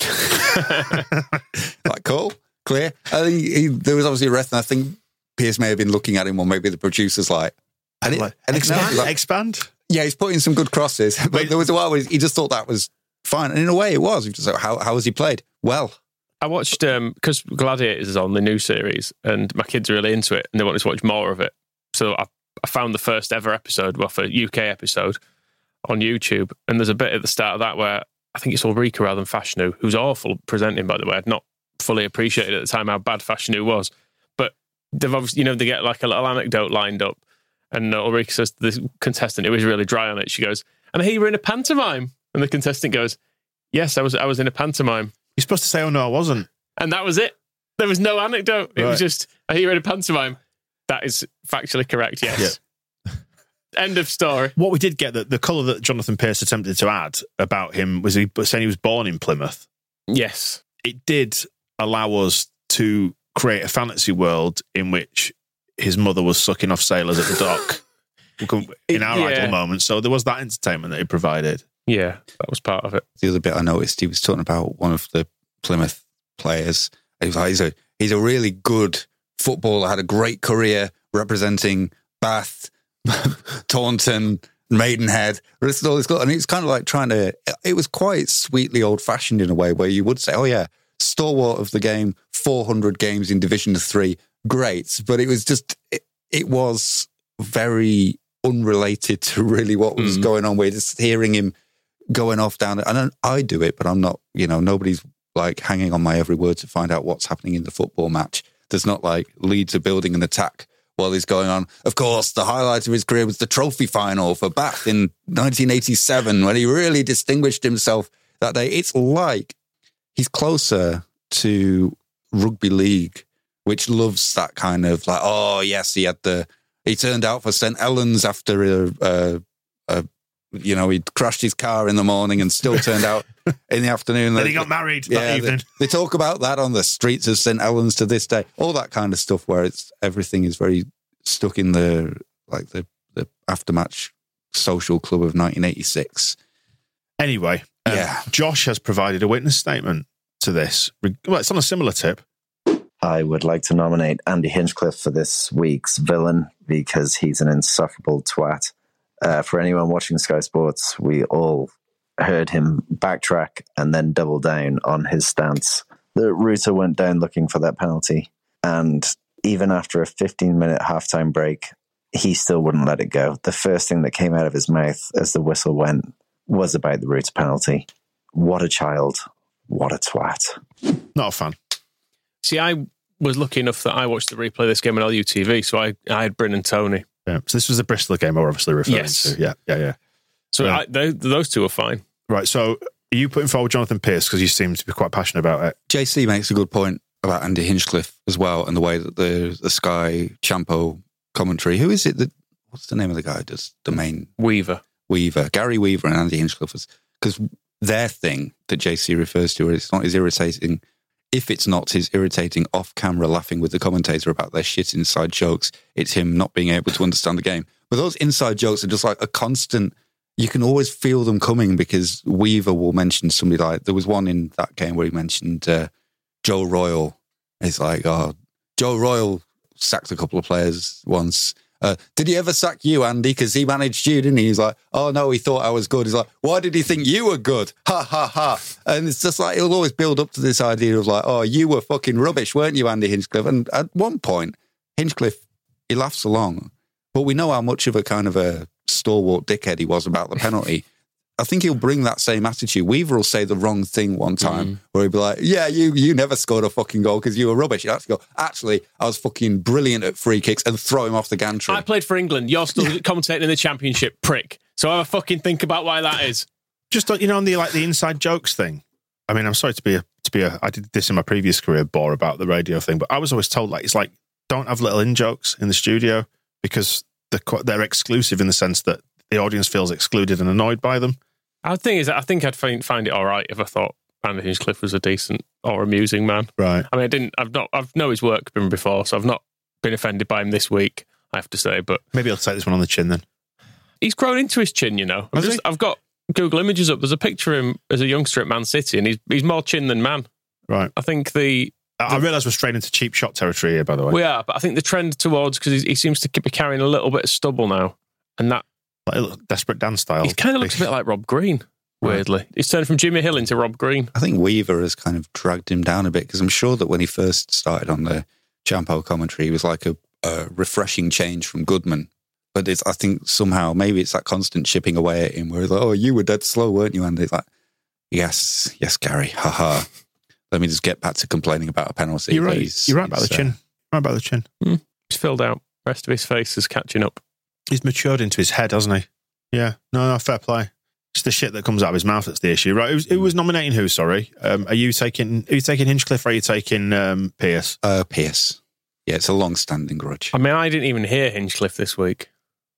like cool, clear. I think he, there was obviously a rest, and I think Pearce may have been looking at him, or maybe the producers like, and, it, Like, and expand, like- expand. Yeah, he's putting some good crosses, but there was a while where he just thought that was fine, and in a way, it was. Like, how how has he played? Well, I watched um, because Gladiators is on the new series, and my kids are really into it, and they wanted to watch more of it. So I, I found the first ever episode, well, for UK episode on YouTube, and there's a bit at the start of that where I think it's Ulrika rather than Fashanu, who's awful presenting, by the way. I'd not fully appreciated at the time how bad Fashanu was, but they've obviously, you know, they get like a little anecdote lined up, and Ulrika says to the contestant, who was really dry on it, she goes, "And hear you were in a pantomime," and the contestant goes, "Yes, I was. I was in a pantomime." You're supposed to say, "Oh no, I wasn't." And that was it. There was no anecdote. It Right. was just, I hear you in a pantomime. That is factually correct, yes. End of story. What we did get the, the colour that Jonathan Pearce attempted to add about him was he was saying he was born in Plymouth. Yes. It did allow us to create a fantasy world in which his mother was sucking off sailors at the dock in our Yeah. idle moments. So there was that entertainment that he provided. Yeah, that was part of it. the other bit I noticed, he was talking about one of the Plymouth players. He was like, he's a he's a really good footballer. Had a great career representing Bath, Taunton, Maidenhead. Listed all this, and it's kind of like trying to. It was quite sweetly old fashioned in a way, where you would say, "Oh yeah, stalwart of the game, four hundred games in Division Three, great." But it was just it, it was very unrelated to really what was Mhm. going on. We're just hearing him going off down and I, I do it but i'm not you know nobody's like hanging on my every word to find out what's happening in the football match there's not like leeds are building an attack while he's going on of course the highlight of his career was the trophy final for bath in 1987 when he really distinguished himself that day it's like he's closer to rugby league which loves that kind of like oh yes he had the he turned out for st helens after a, a, a you know, he crashed his car in the morning and still turned out in the afternoon. Then he got married that they- evening. They, talk about that on the streets of St. Helens to this day. All that kind of stuff where it's everything is very stuck in the like the the aftermatch social club of 1986. Anyway, um, Yeah. Josh has provided a witness statement to this. Well, it's on a similar tip. I would like to nominate Andy Hinchcliffe for this week's villain because he's an insufferable twat. Uh, for anyone watching Sky Sports, we all heard him backtrack and then double down on his stance. The Rutter went down looking for that penalty, and even after a 15 minute halftime break, he still wouldn't let it go. The first thing that came out of his mouth as the whistle went was about the Rutter penalty. What a child. What a twat. Not a fan. See, I was lucky enough that I watched the replay of this game on LUTV, so I, I had Bryn and Tony. Yeah. So this was the Bristol game we're obviously referring Yes. to. Yeah, yeah, yeah. So Yeah. I, they, those two are fine. Right. So are you putting forward Jonathan Pearce because you seem to be quite passionate about it? JC makes a good point about Andy Hinchcliffe as well and the way that the the Sky Champo commentary. Who is it that what's the name of the guy who does the main Weaver. Weaver, Gary Weaver and Andy Hinchcliffe because their thing that JC refers to is not as irritating if it's not his irritating off camera laughing with the commentator about their shit inside jokes, it's him not being able to understand the game. But those inside jokes are just like a constant you can always feel them coming because Weaver will mention somebody like there was one in that game where he mentioned uh, Joe Royle. It's like, oh, Joe Royle sacked a couple of players once. Uh, did he ever sack you, Andy? Because he managed you, didn't he? He's like, oh no, he thought I was good. He's like, why did he think you were good? Ha ha ha. And it's just like, it'll always build up to this idea of like, oh, you were fucking rubbish, weren't you, Andy Hinchcliffe? And at one point, Hinchcliffe, he laughs along, but we know how much of a kind of a stalwart dickhead he was about the penalty. I think he'll bring that same attitude. Weaver will say the wrong thing one time mm. where he'll be like, Yeah, you you never scored a fucking goal because you were rubbish. You actually go, Actually, I was fucking brilliant at free kicks and throw him off the gantry. I played for England. You're still commentating in the championship, prick. So have a fucking think about why that is. Just you know, on the like the inside jokes thing. I mean, I'm sorry to be a to be a. I did this in my previous career, bore about the radio thing, but I was always told like it's like don't have little in jokes in the studio because they're they're exclusive in the sense that the audience feels excluded and annoyed by them. The thing is, I think I'd find, find it all right if I thought Andy Hinchcliffe was a decent or amusing man. Right. I mean, I didn't. I've not. I've know his work been before, so I've not been offended by him this week. I have to say, but Maybe I'll take this one on the chin then. he's grown into his chin. You know, I've, just, I've got Google Images up. There's a picture of him as a youngster at Man City, and he's he's more chin than man. Right. I think the I realise we're straying into cheap shot territory here, by the way. we are, but I think the trend towards because he seems to be carrying a little bit of stubble now, and that Like desperate Dan style. he kind of looks a bit like Rob Green. Weirdly, he's turned from Jimmy Hill into Rob Green. I think Weaver has kind of dragged him down a bit because I'm sure that when he first started on the Champo commentary, he was like a, a refreshing change from Goodman. But it's, I think somehow maybe it's that constant chipping away at him where he's like, "Oh, you were dead slow, weren't you?" And he's like, "Yes, yes, Gary, haha." Let me just get back to complaining about a penalty. You're right. please. You're right about the It's, uh, chin. Right about the chin. He's filled out. rest of his face is catching up. He's matured into his head, hasn't he? Yeah. No, no, fair play. It's the shit that comes out of his mouth that's the issue, right? Who was, who was nominating who? Sorry, um, are you taking? Are you taking Hinchcliffe or are you taking um, Pearce? Uh, Pearce. Yeah, it's a long-standing grudge. I mean, I didn't even hear Hinchcliffe this week,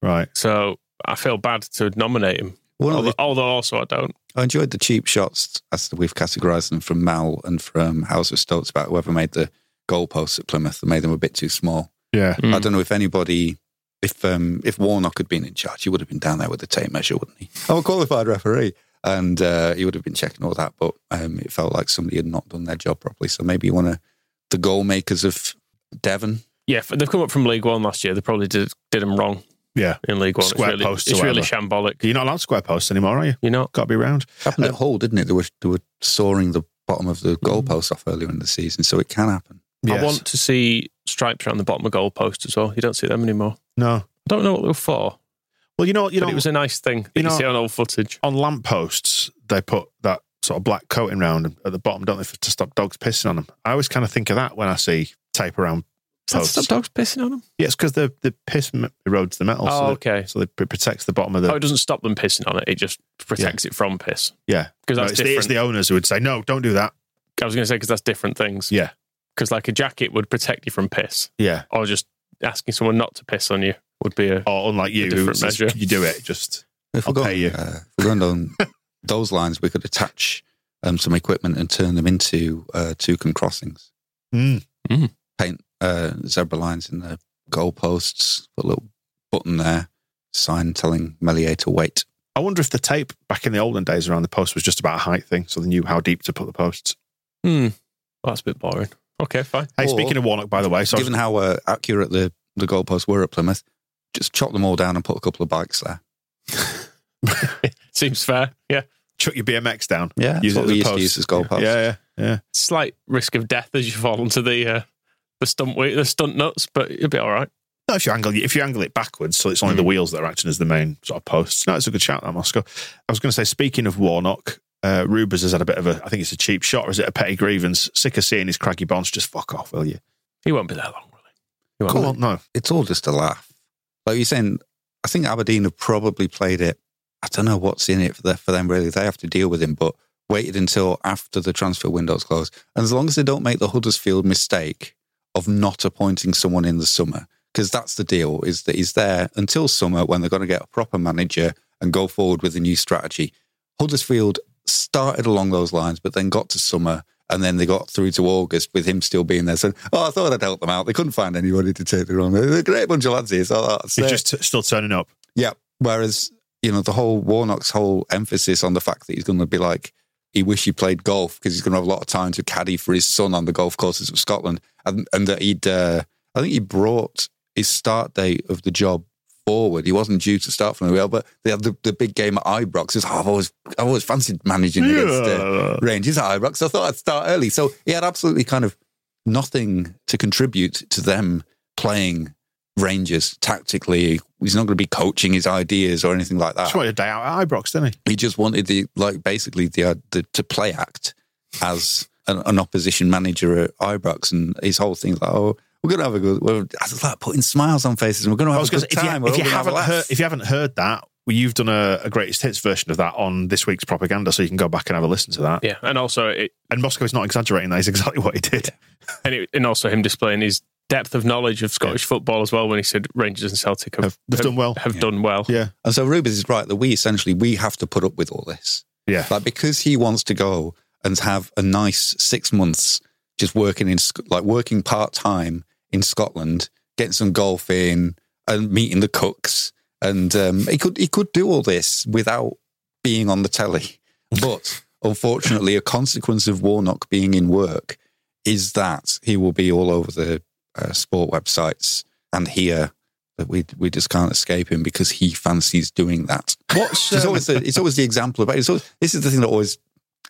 Right. so I feel bad to nominate him. Well, although, although also I don't. I enjoyed the cheap shots as we've categorised them from Mal and from House of Stokes about whoever made the goalposts at Plymouth and made them a bit too small. Yeah. Mm. I don't know if anybody, if um, if Warnock had been in charge, he would have been down there with the tape measure, wouldn't he? I'm a qualified referee, and uh, he would have been checking all that. But um, it felt like somebody had not done their job properly. So maybe one of the goal makers of Devon. Yeah, they've come up from League One last year. They probably did did him wrong Yeah. in League One. Square it's really, posts it's really shambolic. You're not allowed square posts anymore, are you? You're not. Got to be round. Happened at Hull, didn't it? They were they were sawing the bottom of the goalpost off earlier in the season, so it can happen. I want to see stripes around the bottom of goal post as well. You don't see them anymore. No. I don't know what they were for, Well, you know, you know, it was a nice thing that you, you see on old footage. on lampposts they put that sort of black coating round at the bottom, don't they, for, to stop dogs pissing on them? I always kind of think of that when I see tape around posts. stop dogs pissing on them? Yeah, because the the piss erodes the metal. Oh, so okay. That, so it protects the bottom of the. Oh, it doesn't stop them pissing on it. It just protects it from piss. yeah, Because No, that's it's, the, different. it's the owners who would say no, don't do that. I was going to say because that's different things. Yeah, Because like a jacket would protect you from piss, yeah. or just asking someone not to piss on you would be a. Or unlike you, who different says, measure. you do it. Just If I'll we're pay going, you. uh, if we're going down those lines, we could attach um, some equipment and turn them into uh, toucan crossings. Mm. Paint uh, zebra lines in the goalposts, put a little button there, sign telling Meslier to wait. I wonder if the tape back in the olden days around the post was just about a height thing, so they knew how deep to put the posts. Hmm. Well, that's a bit boring. Okay, fine. Hey, Or- speaking of Warnock, by the way, so Given how uh, accurate the, the goalposts were at Plymouth, just chop them all down and put a couple of bikes there. Seems fair. Yeah. chuck your BMX down. Yeah, that's Use it what as we a used to post. use as goalposts. Yeah, yeah, yeah. Slight risk of death as you fall into the uh, the stunt weight, the stunt nuts, but you'll be all right. No, if you angle if you angle it backwards, so it's only the Mm. wheels that are acting as the main sort of posts. No, it's a good shout, that Moscow. I was going to say, speaking of Warnock, uh, Rubers has had a bit of a. I think it's a cheap shot, or is it a petty grievance? Sick of seeing his craggy bonds. Just fuck off, will you? He won't be there long, will he? He Come on, no. It's all just a laugh. Like you're saying, I think Aberdeen have probably played it. I don't know what's in it for, the, for them, really. They have to deal with him, but waited until after the transfer window's closed. And as long as they don't make the Huddersfield mistake of not appointing someone in the summer, because that's the deal, is that he's there until summer when they're going to get a proper manager and go forward with a new strategy. Huddersfield started along those lines, but then got to summer and then they got through to August with him still being there. So, oh, I thought I'd help them out. They couldn't find anybody to take the run. They're a great bunch of lads here. So that's He's it. just t- still turning up. Yeah. Whereas, you know, the whole Warnock's whole emphasis on the fact that he's going to be like, he wish he played golf because he's going to have a lot of time to caddy for his son on the golf courses of Scotland. And, and that he'd, uh, I think he brought his start date of the job forward. He wasn't due to start from the wheel, but they had the, the big game at Ibrox. He's, oh, I've always, I've always fancied managing against uh, Rangers at Ibrox. So I thought I'd start early. So he had absolutely kind of nothing to contribute to them playing Rangers tactically. He's not going to be coaching his ideas or anything like that. Just wanted a day out at Ibrox, didn't he? He just wanted the like basically the, uh, the to play act as an, an opposition manager at Ibrox, and his whole thing's like, oh, we're going to have a good. We're, I like putting smiles on faces, and we're going to have a good to say, if time. you, if you all gonna have a haven't heard, if you haven't heard that, well, you've done a, a greatest hits version of that on this week's propaganda, so you can go back and have a listen to that. Yeah, and also it, And Moscow is not exaggerating; that is exactly what he did. and it, and also him displaying his depth of knowledge of Scottish football as well when he said Rangers and Celtic have, Have- they've done well. Have done well. Yeah, And so Rubens is right that we essentially we have to put up with all this. yeah. Like because he wants to go and have a nice six months just working in like working part time in Scotland, getting some golf in and meeting the cooks. And um, he could he could do all this without being on the telly. But unfortunately, a consequence of Warnock being in work is that he will be all over the uh, sport websites and here that we we just can't escape him because he fancies doing that. What's It's um, always the, it's always the example of it's always, this is the thing that always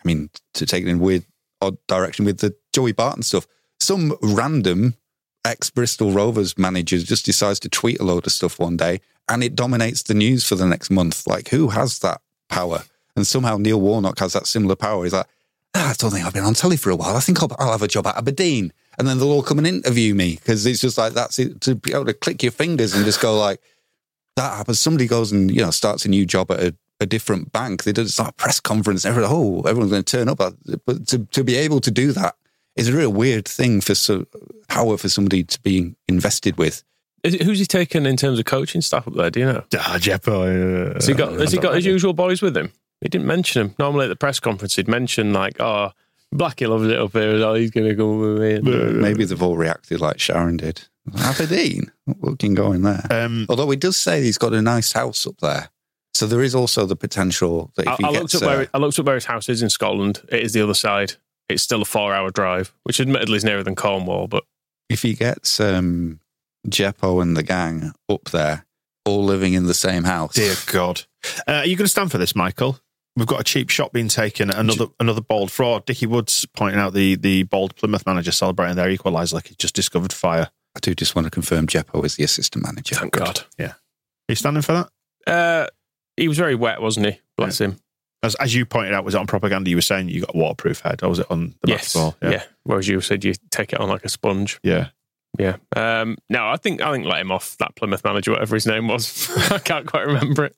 I mean to take it in weird odd direction with the Joey Barton stuff. Some random ex Bristol Rovers manager just decides to tweet a load of stuff one day and it dominates the news for the next month. Like who has that power? And somehow Neil Warnock has that similar power. He's like, ah, I don't think I've been on telly for a while. I think I'll, I'll have a job at Aberdeen. And then they'll all come and interview me because it's just like that's it to be able to click your fingers and just go like, that happens. Somebody goes and you know starts a new job at a, a different bank. They do like a press conference. Everyone, oh, everyone's going to turn up. But to, to be able to do that is a real weird thing for so, power for somebody to be invested with. Is it, who's he taken in terms of coaching staff up there? Do you know? Ah, Jeppo. Uh, Has he got has he got his usual boys with him? He didn't mention him. Normally at the press conference, he'd mention like, "Oh, Blackie loves it up here. Oh, he's going to go with me." And- Maybe they've all reacted like Sharon did. Aberdeen, what can go in there? Um, Although he does say he's got a nice house up there. So there is also the potential that if I, he I gets looked up uh, where I looked up where his house is in Scotland. It is the other side. It's still a four-hour drive, which admittedly is nearer than Cornwall, but if he gets um, Jeppo and the gang up there, all living in the same house. Dear God. Uh, are you going to stand for this, Michael? We've got a cheap shot being taken. Another another bold fraud. Dickie Woods pointing out the the bold Plymouth manager celebrating their equaliser like he just discovered fire. I do just want to confirm Jeppo is the assistant manager. thank God. Yeah. Are you standing for that? Uh, he was very wet, wasn't he? Bless him. As, as you pointed out, was it on propaganda? You were saying you got a waterproof head, or was it on the yes. basketball? Yeah. Whereas you said you take it on like a sponge. yeah. Yeah. Um, no, I think I think let him off that Plymouth manager, whatever his name was. I can't quite remember it.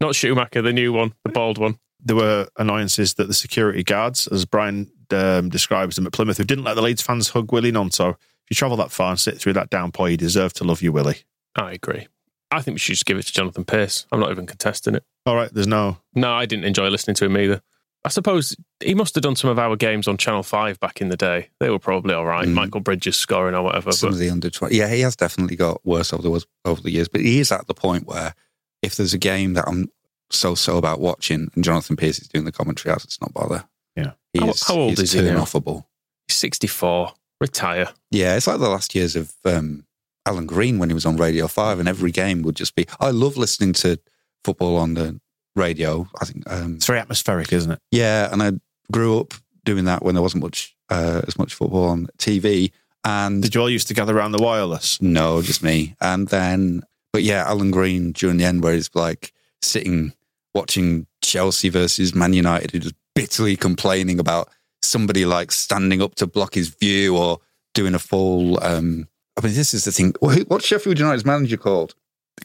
Not Schumacher, the new one, the bald one. There were annoyances that the security guards, as Brian um, describes them at Plymouth, who didn't let the Leeds fans hug Willie Gnonto. If you travel that far and sit through that downpour, you deserve to love you, Willie. I agree. I think we should just give it to Jonathan Pearce. I'm not even contesting it. All right, there's no. No, I didn't enjoy listening to him either. I suppose he must have done some of our games on Channel 5 back in the day. They were probably all right. Mm. Michael Bridges scoring or whatever. Some But of the under 20. Yeah, he has definitely got worse over the, over the years, but he is at the point where if there's a game that I'm so so about watching and Jonathan Pearce is doing the commentary, I'll just not bother. Yeah. He How- is, how old he's is he now? turn-offable. he's 64. Retire. Yeah, it's like the last years of um, Alan Green when he was on Radio 5, and every game would just be. I love listening to football on the radio. I think, um, It's very atmospheric, isn't it? yeah, and I grew up doing that when there wasn't much uh, as much football on TV. And Did you all used to gather around the wireless? no, just me. And then, but yeah, Alan Green during the end, where he's like sitting watching Chelsea versus Man United, who just bitterly complaining about somebody like standing up to block his view or doing a full. Um, I mean, this is the thing. Wh- What's Sheffield United's manager called?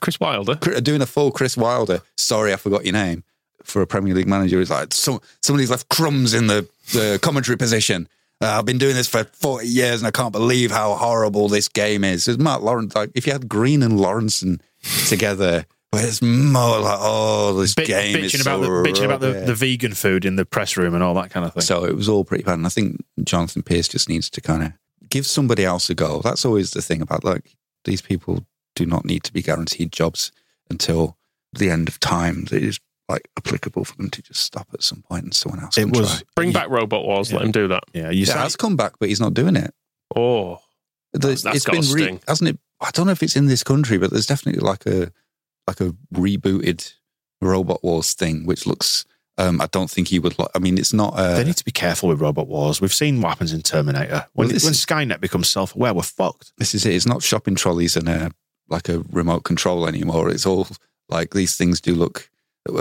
Chris Wilder. Doing a full Chris Wilder. Sorry, I forgot your name. For a Premier League manager, it's like some, somebody's left crumbs in the, the commentary position. Uh, I've been doing this for 40 years and I can't believe how horrible this game is. It's Mark Lawrence. Like, if you had Green and Lawrence together, where it's more like, oh, this Bi- game is bitching about so the bitching about the, the vegan food in the press room and all that kind of thing. So it was all pretty bad. And I think Jonathan Pearce just needs to kind of give somebody else a go. That's always the thing about like these people do not need to be guaranteed jobs until the end of time. It is like applicable for them to just stop at some point and someone else. it can was try. Bring back Robot Wars. Let him do that. yeah. You He said has come back, but he's not doing it. Oh, The- That's- that's it's got been a re- sting. hasn't it? I don't know if it's in this country, but there's definitely like a like a rebooted Robot Wars thing, which looks. Um, I don't think he would. Like, I mean, it's not. Uh, they need to be careful with robot wars. We've seen what happens in Terminator. When, Well, this when is- Skynet becomes self-aware, we're fucked. this is it. It's not shopping trolleys and a like a remote control anymore. It's all like these things do look.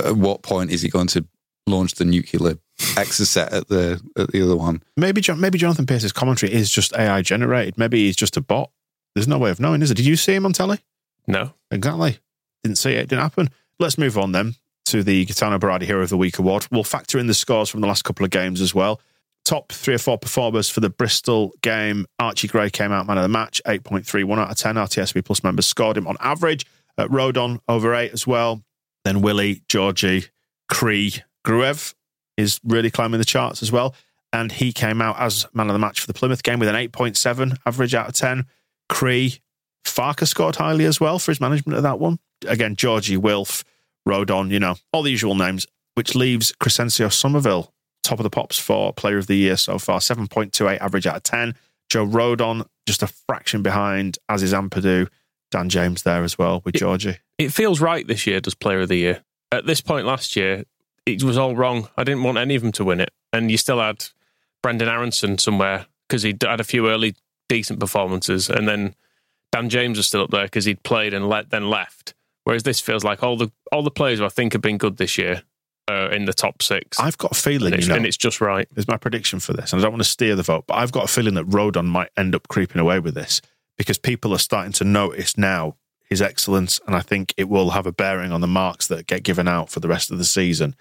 At what point is he going to launch the nuclear exocet at the at the other one? Maybe Jon- maybe Jonathan Pearce's commentary is just AI generated. Maybe he's just a bot. There's no way of knowing, is it? Did you see him on telly? no. Exactly. Didn't see it. Didn't happen. Let's move on then to the Gaetano Berardi Hero of the Week award. We'll factor in the scores from the last couple of games as well. Top three or four performers for the Bristol game. Archie Gray came out man of the match, 8.31 out of 10. RTSB Plus members scored him on average. Uh, Rodon over eight as well. Then Willie, Georgie, Cree, Gruev is really climbing the charts as well. And he came out as man of the match for the Plymouth game with an 8.7 average out of 10. Cree, Farke scored highly as well for his management of that one. Again, Georgie, Wilf, Rodon, you know, all the usual names. which leaves Crysencio Summerville top of the pops for player of the year so far. 7.28 average out of 10. Joe Rodon just a fraction behind, as is Ampadu. Dan James there as well with Georgie. It feels right this year, does player of the year. At this point last year, it was all wrong. I didn't want any of them to win it. And you still had Brenden Aronson somewhere because he'd had a few early decent performances. And then Dan James was still up there because he'd played and let, then left. Whereas this feels like all the all the players who I think have been good this year are in the top six. I've got a feeling, and it's, you know, and it's just right. There's my prediction for this, and I don't want to steer the vote, but I've got a feeling that Rodon might end up creeping away with this because people are starting to notice now his excellence, and I think it will have a bearing on the marks that get given out for the rest of the season.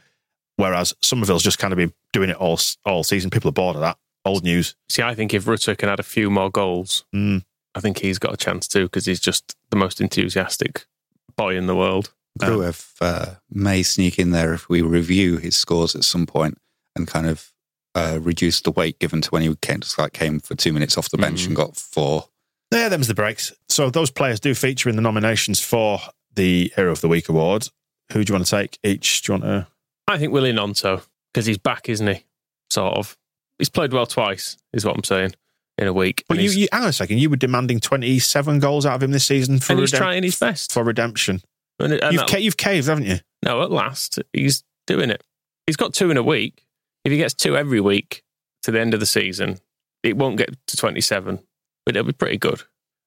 Whereas Summerville's just kind of been doing it all all season. People are bored of that. Old news. See, I think if Rutter can add a few more goals, Mm. I think he's got a chance too because he's just the most enthusiastic boy in the world. Gruev uh, may sneak in there if we review his scores at some point and kind of uh, reduce the weight given to when he came, just like came for two minutes off the bench and got four. Yeah, them's the breaks. So those players do feature in the nominations for the Hero of the Week award. Who do you want to take each? Do you want to? I think Willie Gnonto because he's back, isn't he? Sort of. He's played well twice, is what I'm saying, in a week. Well, And you, he's- you hang on a second. You were demanding twenty-seven goals out of him this season for and he's redemp- trying his best. for redemption. And, and You've, ca- you've caved, haven't you? no, at last he's doing it. He's got two in a week. If he gets two every week to the end of the season, it won't get to 27, but it'll be pretty good.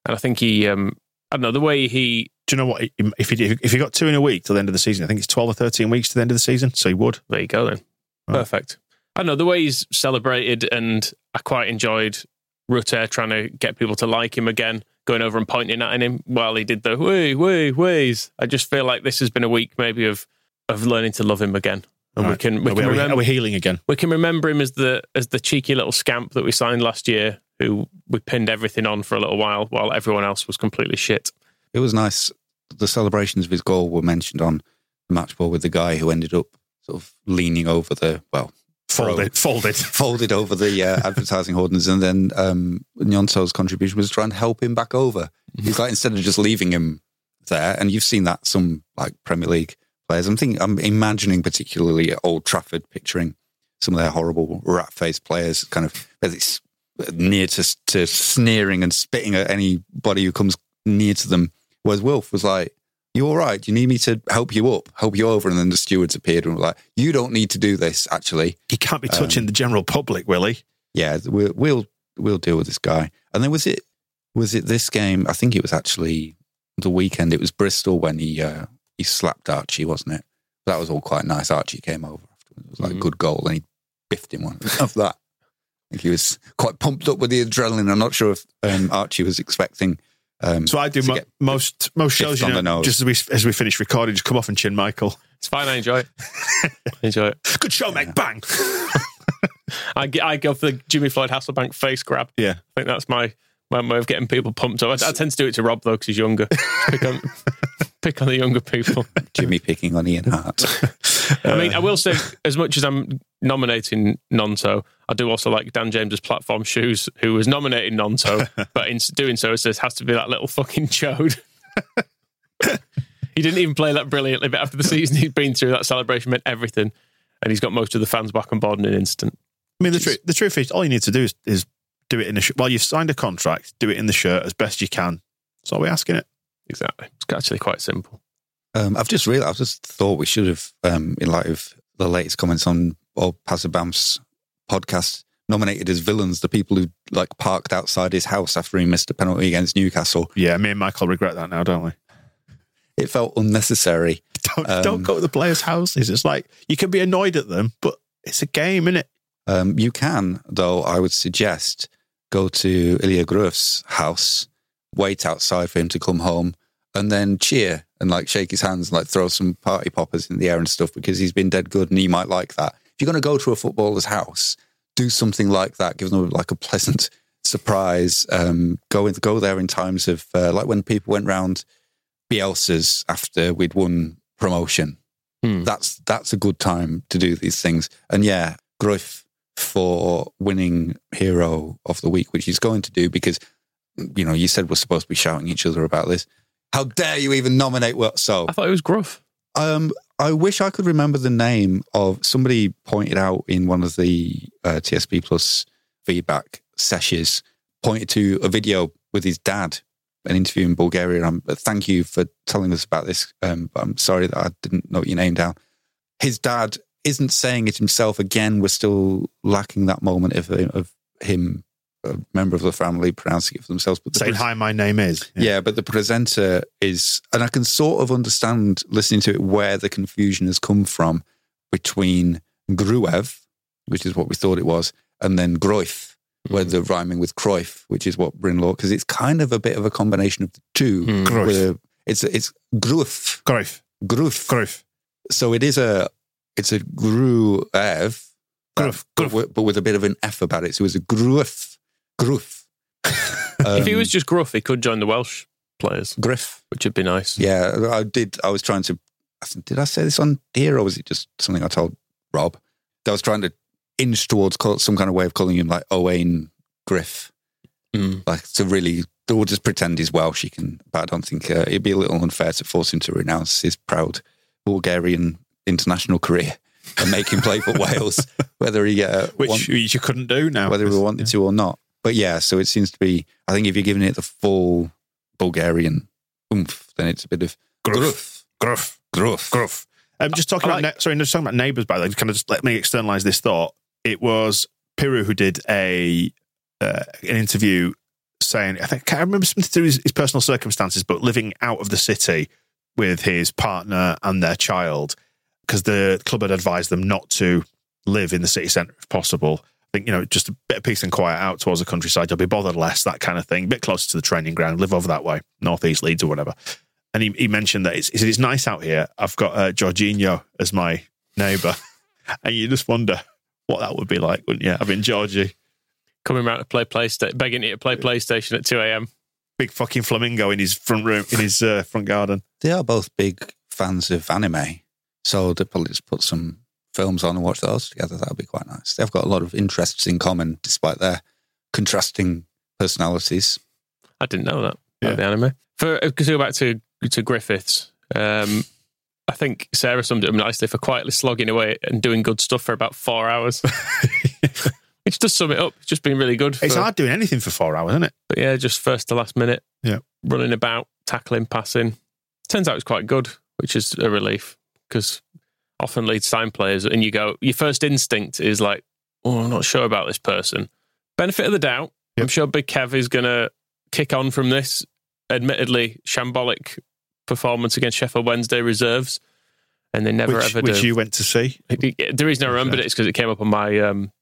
And I think he, um, I don't know, the way he, Do you know what? If he if he got two in a week to the end of the season, I think it's twelve or thirteen weeks to the end of the season. So he would. there you go then. Right. Perfect. I don't know, the way he's celebrated, and I quite enjoyed Rutter trying to get people to like him again, going over and pointing at him while he did the way, way, ways. I just feel like this has been a week maybe of of learning to love him again. And we can we are, can we, are, we, remember are we healing again? we can remember him as the as the cheeky little scamp that we signed last year, who we pinned everything on for a little while while everyone else was completely shit. It was nice. The celebrations of his goal were mentioned on the match ball with the guy who ended up sort of leaning over the, well, Folded, folded. folded over the uh, advertising hoardings, and then um, Gnonto's contribution was trying to help him back over. He's like instead of just leaving him there, and you've seen that some like Premier League players. I'm thinking, I'm imagining particularly at Old Trafford, picturing some of their horrible rat faced players, kind of as it's near to to sneering and spitting at anybody who comes near to them. Whereas Wilf was like, you all right? Do you need me to help you up, help you over? And then the stewards appeared and were like, you don't need to do this, actually. He can't be touching Um, the general public, will he? Yeah, we'll, we'll, we'll deal with this guy. And then was it, was it this game? I think it was actually the weekend. It was Bristol when he, uh, he slapped Archie, wasn't it? That was all quite nice. Archie came over afterwards. It was like a Mhm. good goal and he biffed him one of that. I think he was quite pumped up with the adrenaline. I'm not sure if um, Archie was expecting. Um, So I do mo- most most shows. You know, just as we as we finish recording, just come off and chin Michael. It's fine. I enjoy it. I enjoy it. Good show, mate. Bang. I go for the Jimmy Floyd Hasselbaink face grab. yeah. I think that's my my way of getting people pumped up. I, I tend to do it to Rob though because he's younger. pick on pick on the younger people. Jimmy picking on Ian Harte. I mean, I will say, as much as I'm nominating Gnonto, I do also like Dan James's platform shoes, who was nominating Gnonto, but in doing so, it says has to be that little fucking chode. he didn't even play that brilliantly, but after the season he's been through, that celebration meant everything, and he's got most of the fans back on board in an instant. I mean, the truth the truth is, all you need to do is, is do it in the sh- while you've signed a contract. Do it in the shirt as best you can. That's all we're asking it. Exactly, it's actually quite simple. Um, I've just realized, I've just thought we should have, um, in light of the latest comments on Bob Pazabam's podcast, nominated as villains the people who like parked outside his house after he missed a penalty against Newcastle. Yeah, me and Michael regret that now, don't we? It felt unnecessary. Don't Um, don't go to the players' houses. It's like you can be annoyed at them, but it's a game, isn't it? Um, you can, though, I would suggest go to Ilya Gruev's house, wait outside for him to come home, and then cheer and like shake his hands and like throw some party poppers in the air and stuff because he's been dead good and he might like that. If you're going to go to a footballer's house, do something like that. Give them like a pleasant surprise. Um, go in, go there in times of uh, like when people went round Bielsa's after we'd won promotion. Hmm. That's that's a good time to do these things. And yeah, Gruff for winning hero of the week, which he's going to do because you know you said we're supposed to be shouting each other about this. How dare you even nominate what? So I thought it was gruff. Um, I wish I could remember the name of somebody pointed out in one of the uh, TSB Plus feedback sessions, pointed to a video with his dad, an interview in Bulgaria. Um, thank you for telling us about this. Um, I'm sorry that I didn't note your name down. His dad isn't saying it himself. Again, we're still lacking that moment of, of him, a member of the family, pronouncing it for themselves. But the Saying, pres- hi, my name is. yeah. but the presenter is, and I can sort of understand listening to it where the confusion has come from between Gruev, which is what we thought it was, and then Groif, where hmm. they're rhyming with Cruyff, which is what Brinlaw, because it's kind of a bit of a combination of the two. Hmm. Where It's it's Gruef, Cruyff. Gruef. Cruyff. So it is a it's a Gruev, Gruff. but, with, but with a bit of an F about it. So it's a Gruef, Gruef. if he Um, was just gruff, he could join the Welsh players, Griff. which would be nice. Yeah, I did. I was trying to. Did I say this on here, or was it just something I told Rob? I was trying to inch towards call, some kind of way of calling him like Owain Griff, Mm. like to really. We'll just pretend he's Welsh. He can, but I don't think uh, it'd be a little unfair to force him to renounce his proud Bulgarian international career and make him play for Wales, whether he uh, Which want- you couldn't do now. whether we wanted to or not. But yeah, so it seems to be. I think if you're giving it the full Bulgarian oomph, then it's a bit of Gruff. Gruff. gruff. Gruff. Um, just talking I about, like- ne- sorry, just talking about neighbours, by the way, kind of just let me externalize this thought. It was Piroe who did a uh, an interview saying, I think, I can't remember something to do with his, his personal circumstances, but living out of the city with his partner and their child, because the club had advised them not to live in the city centre if possible. I think, you know, just a bit of peace and quiet out towards the countryside. You'll be bothered less, that kind of thing. A bit closer to the training ground, live over that way, northeast Leeds or whatever. And he, he mentioned that it's, he said, it's nice out here. I've got uh, Jorginho as my neighbour. and you just wonder what that would be like, wouldn't you? Having Georgie, Coming around to play PlayStation, begging you to play PlayStation at 2 a.m. big fucking flamingo in his front room, in his uh, front garden. They are both big fans of anime, so they'll probably just put some films on and watch those together. That would be quite nice. They've got a lot of interests in common, despite their contrasting personalities. I didn't know that Yeah. the anime. For uh, to go back to to Griffiths, um, I think Sarah summed it up nicely for quietly slogging away and doing good stuff for about four hours. Which does sum it up. It's just been really good. It's hard doing anything for four hours, isn't it? But yeah, just first to last minute. Yeah. Running about, tackling, passing. Turns out it's quite good, which is a relief because often lead sign players and you go, your first instinct is like, oh, I'm not sure about this person. Benefit of the doubt. I'm sure Big Kev is going to kick on from this, admittedly shambolic performance against Sheffield Wednesday reserves. And they never which, ever which do. you went to see. The reason I remembered it is because it came up on my um,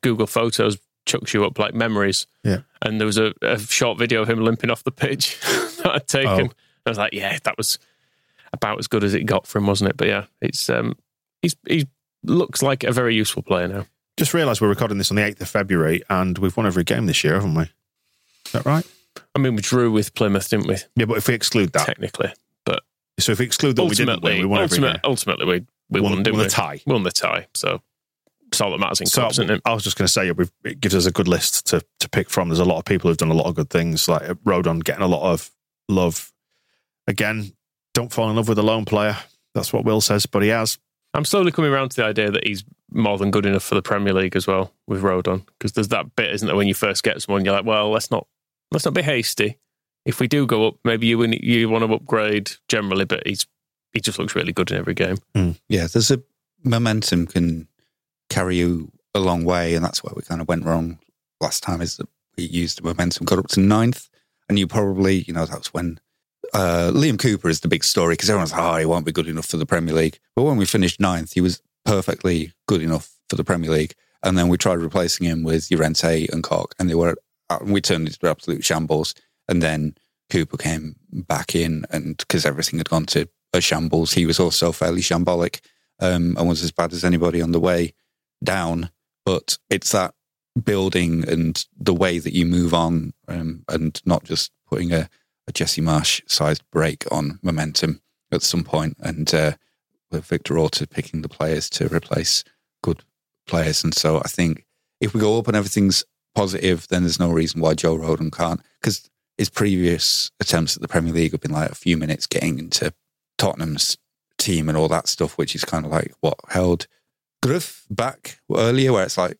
Google Photos, chucks you up like memories. Yeah. And there was a, a short video of him limping off the pitch that I'd taken. Oh. I was like, yeah, that was about as good as it got for him, wasn't it? But yeah, it's um, he's he looks like a very useful player now. Just realised we're recording this on the 8th of February and we've won every game this year, haven't we? Is that right? I mean, we drew with Plymouth, didn't we? Yeah, but if we exclude that, Technically, but so if we exclude that we didn't win, we won every ultimate, game. ultimately, we we Won- won, won we? the tie. Won the tie. So it's all that matters in So cups, isn't it? I was just going to say, we've, it gives us a good list to to pick from. There's a lot of people who've done a lot of good things, like Rodon getting a lot of love. Again, don't fall in love with a lone player. That's what Will says, but he has. I'm slowly coming around to the idea that he's more than good enough for the Premier League as well with Rodon because there's that bit, isn't there, when you first get someone, you're like, well, let's not let's not be hasty. If we do go up, maybe you you want to upgrade generally, but he's he just looks really good in every game. Hmm. Yeah, there's a momentum can carry you a long way, and that's where we kind of went wrong last time. Is that we used the momentum, got up to ninth, and you probably, you know, that's when uh, Liam Cooper is the big story because everyone's, oh, he won't be good enough for the Premier League. But when we finished ninth, he was perfectly good enough for the Premier League, and then we tried replacing him with Llorente and Koch, and they were, uh, we turned into absolute shambles. And then Cooper came back in, and because everything had gone to a shambles, he was also fairly shambolic um, and was as bad as anybody on the way down. But it's that building and the way that you move on, um, and not just putting a, a Jesse Marsch sized break on momentum at some point, and uh, with Victor Orta picking the players to replace good players. And so I think if we go up and everything's positive, then there's no reason why Joe Rodon can't. Because his previous attempts at the Premier League have been like a few minutes getting into Tottenham's team and all that stuff, which is kind of like what held Gruff back earlier, where it's like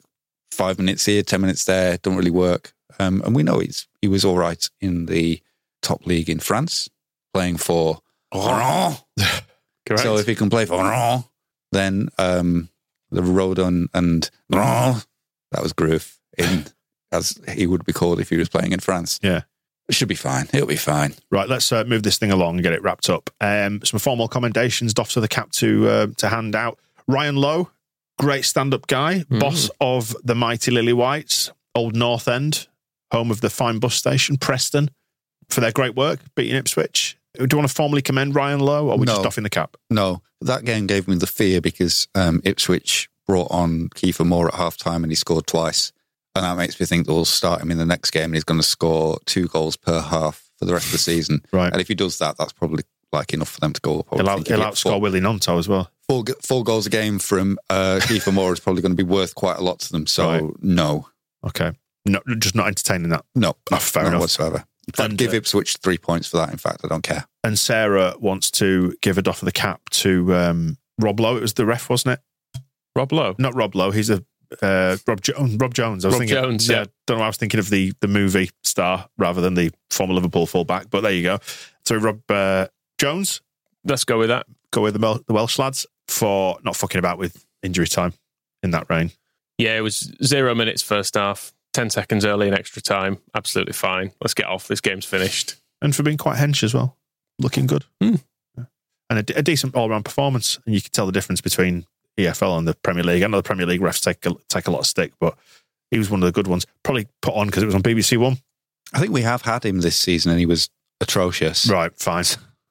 five minutes here, 10 minutes there, don't really work. Um, and we know he's, he was all right in the top league in France, playing for Rouen. Correct. So if he can play for Rouen, then um, the Rodon and Rouen, that was Groove in, as he would be called if he was playing in France. yeah. It should be fine. It'll be fine. Right, let's uh, move this thing along and get it wrapped up. Um, some formal commendations, doffs of the cap to uh, to hand out. Ryan Lowe, great stand up guy, boss of the mighty Lily Whites, Old North End, home of the fine bus station, Preston, for their great work beating Ipswich. Do you want to formally commend Ryan Lowe, or are we just No. doffing the cap? No, that game gave me the fear because um, Ipswich brought on Kiefer Moore at half time and he scored twice. And that makes me think they'll start him in the next game and he's going to score two goals per half for the rest of the season. Right. And if he does that, that's probably like enough for them to go up. He'll, out, he'll outscore Willie Gnonto as well. four, four goals a game from uh, Kiefer Moore is probably going to be worth quite a lot to them. So, Right. no, Okay. No, just not entertaining that. no, Oh, fair not enough. whatsoever. In fact, And, give uh, Ipswich three points for that. In fact, I don't care. And Sarah wants to give a doff of the cap to um, Rob Lowe. It was the ref, wasn't it? Rob Lowe. Not Rob Lowe. He's a uh, Rob Jones. Rob Jones. I was Rob thinking, Jones, yeah. Don't know. I was thinking of the the movie star rather than the former Liverpool fullback. But there you go. So Rob uh, Jones, Let's go with that. go with the, Mel- the Welsh lads for not fucking about with injury time in that rain. Yeah, it was zero minutes first half, 10 seconds early in extra time. Absolutely fine. Let's get off. This game's finished. and for being quite hench as well, looking good, Hmm. Yeah. and a, d- a decent all round performance. And you can tell the difference between EFL and the Premier League. I know the Premier League refs take a, take a lot of stick, but he was one of the good ones. Probably put on because it was on BBC One. I think we have had him this season and he was atrocious. Right, fine.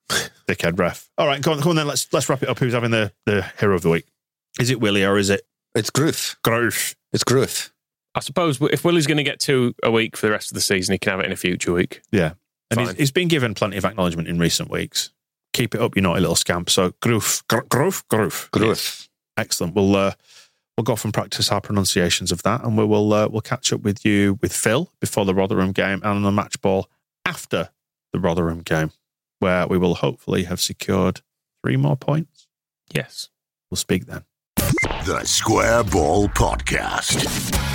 Dickhead ref. All right, go on, go on then. Let's let's wrap it up. Who's having the the hero of the week? Is it Willie or is it It's Gruff. Gross? It's Gruff. I suppose if Willie's going to get two a week for the rest of the season, he can have it in a future week. Yeah, and he's, he's been given plenty of acknowledgement in recent weeks. Keep it up, you naughty little scamp. So Groof, Groof, Groof, Gruff. Excellent. We'll uh, we'll go off and practice our pronunciations of that, and we will uh, we'll catch up with you with Phil before the Rotherham game and on the match ball after the Rotherham game, where we will hopefully have secured three more points. Yes. We'll speak then. The Square Ball Podcast.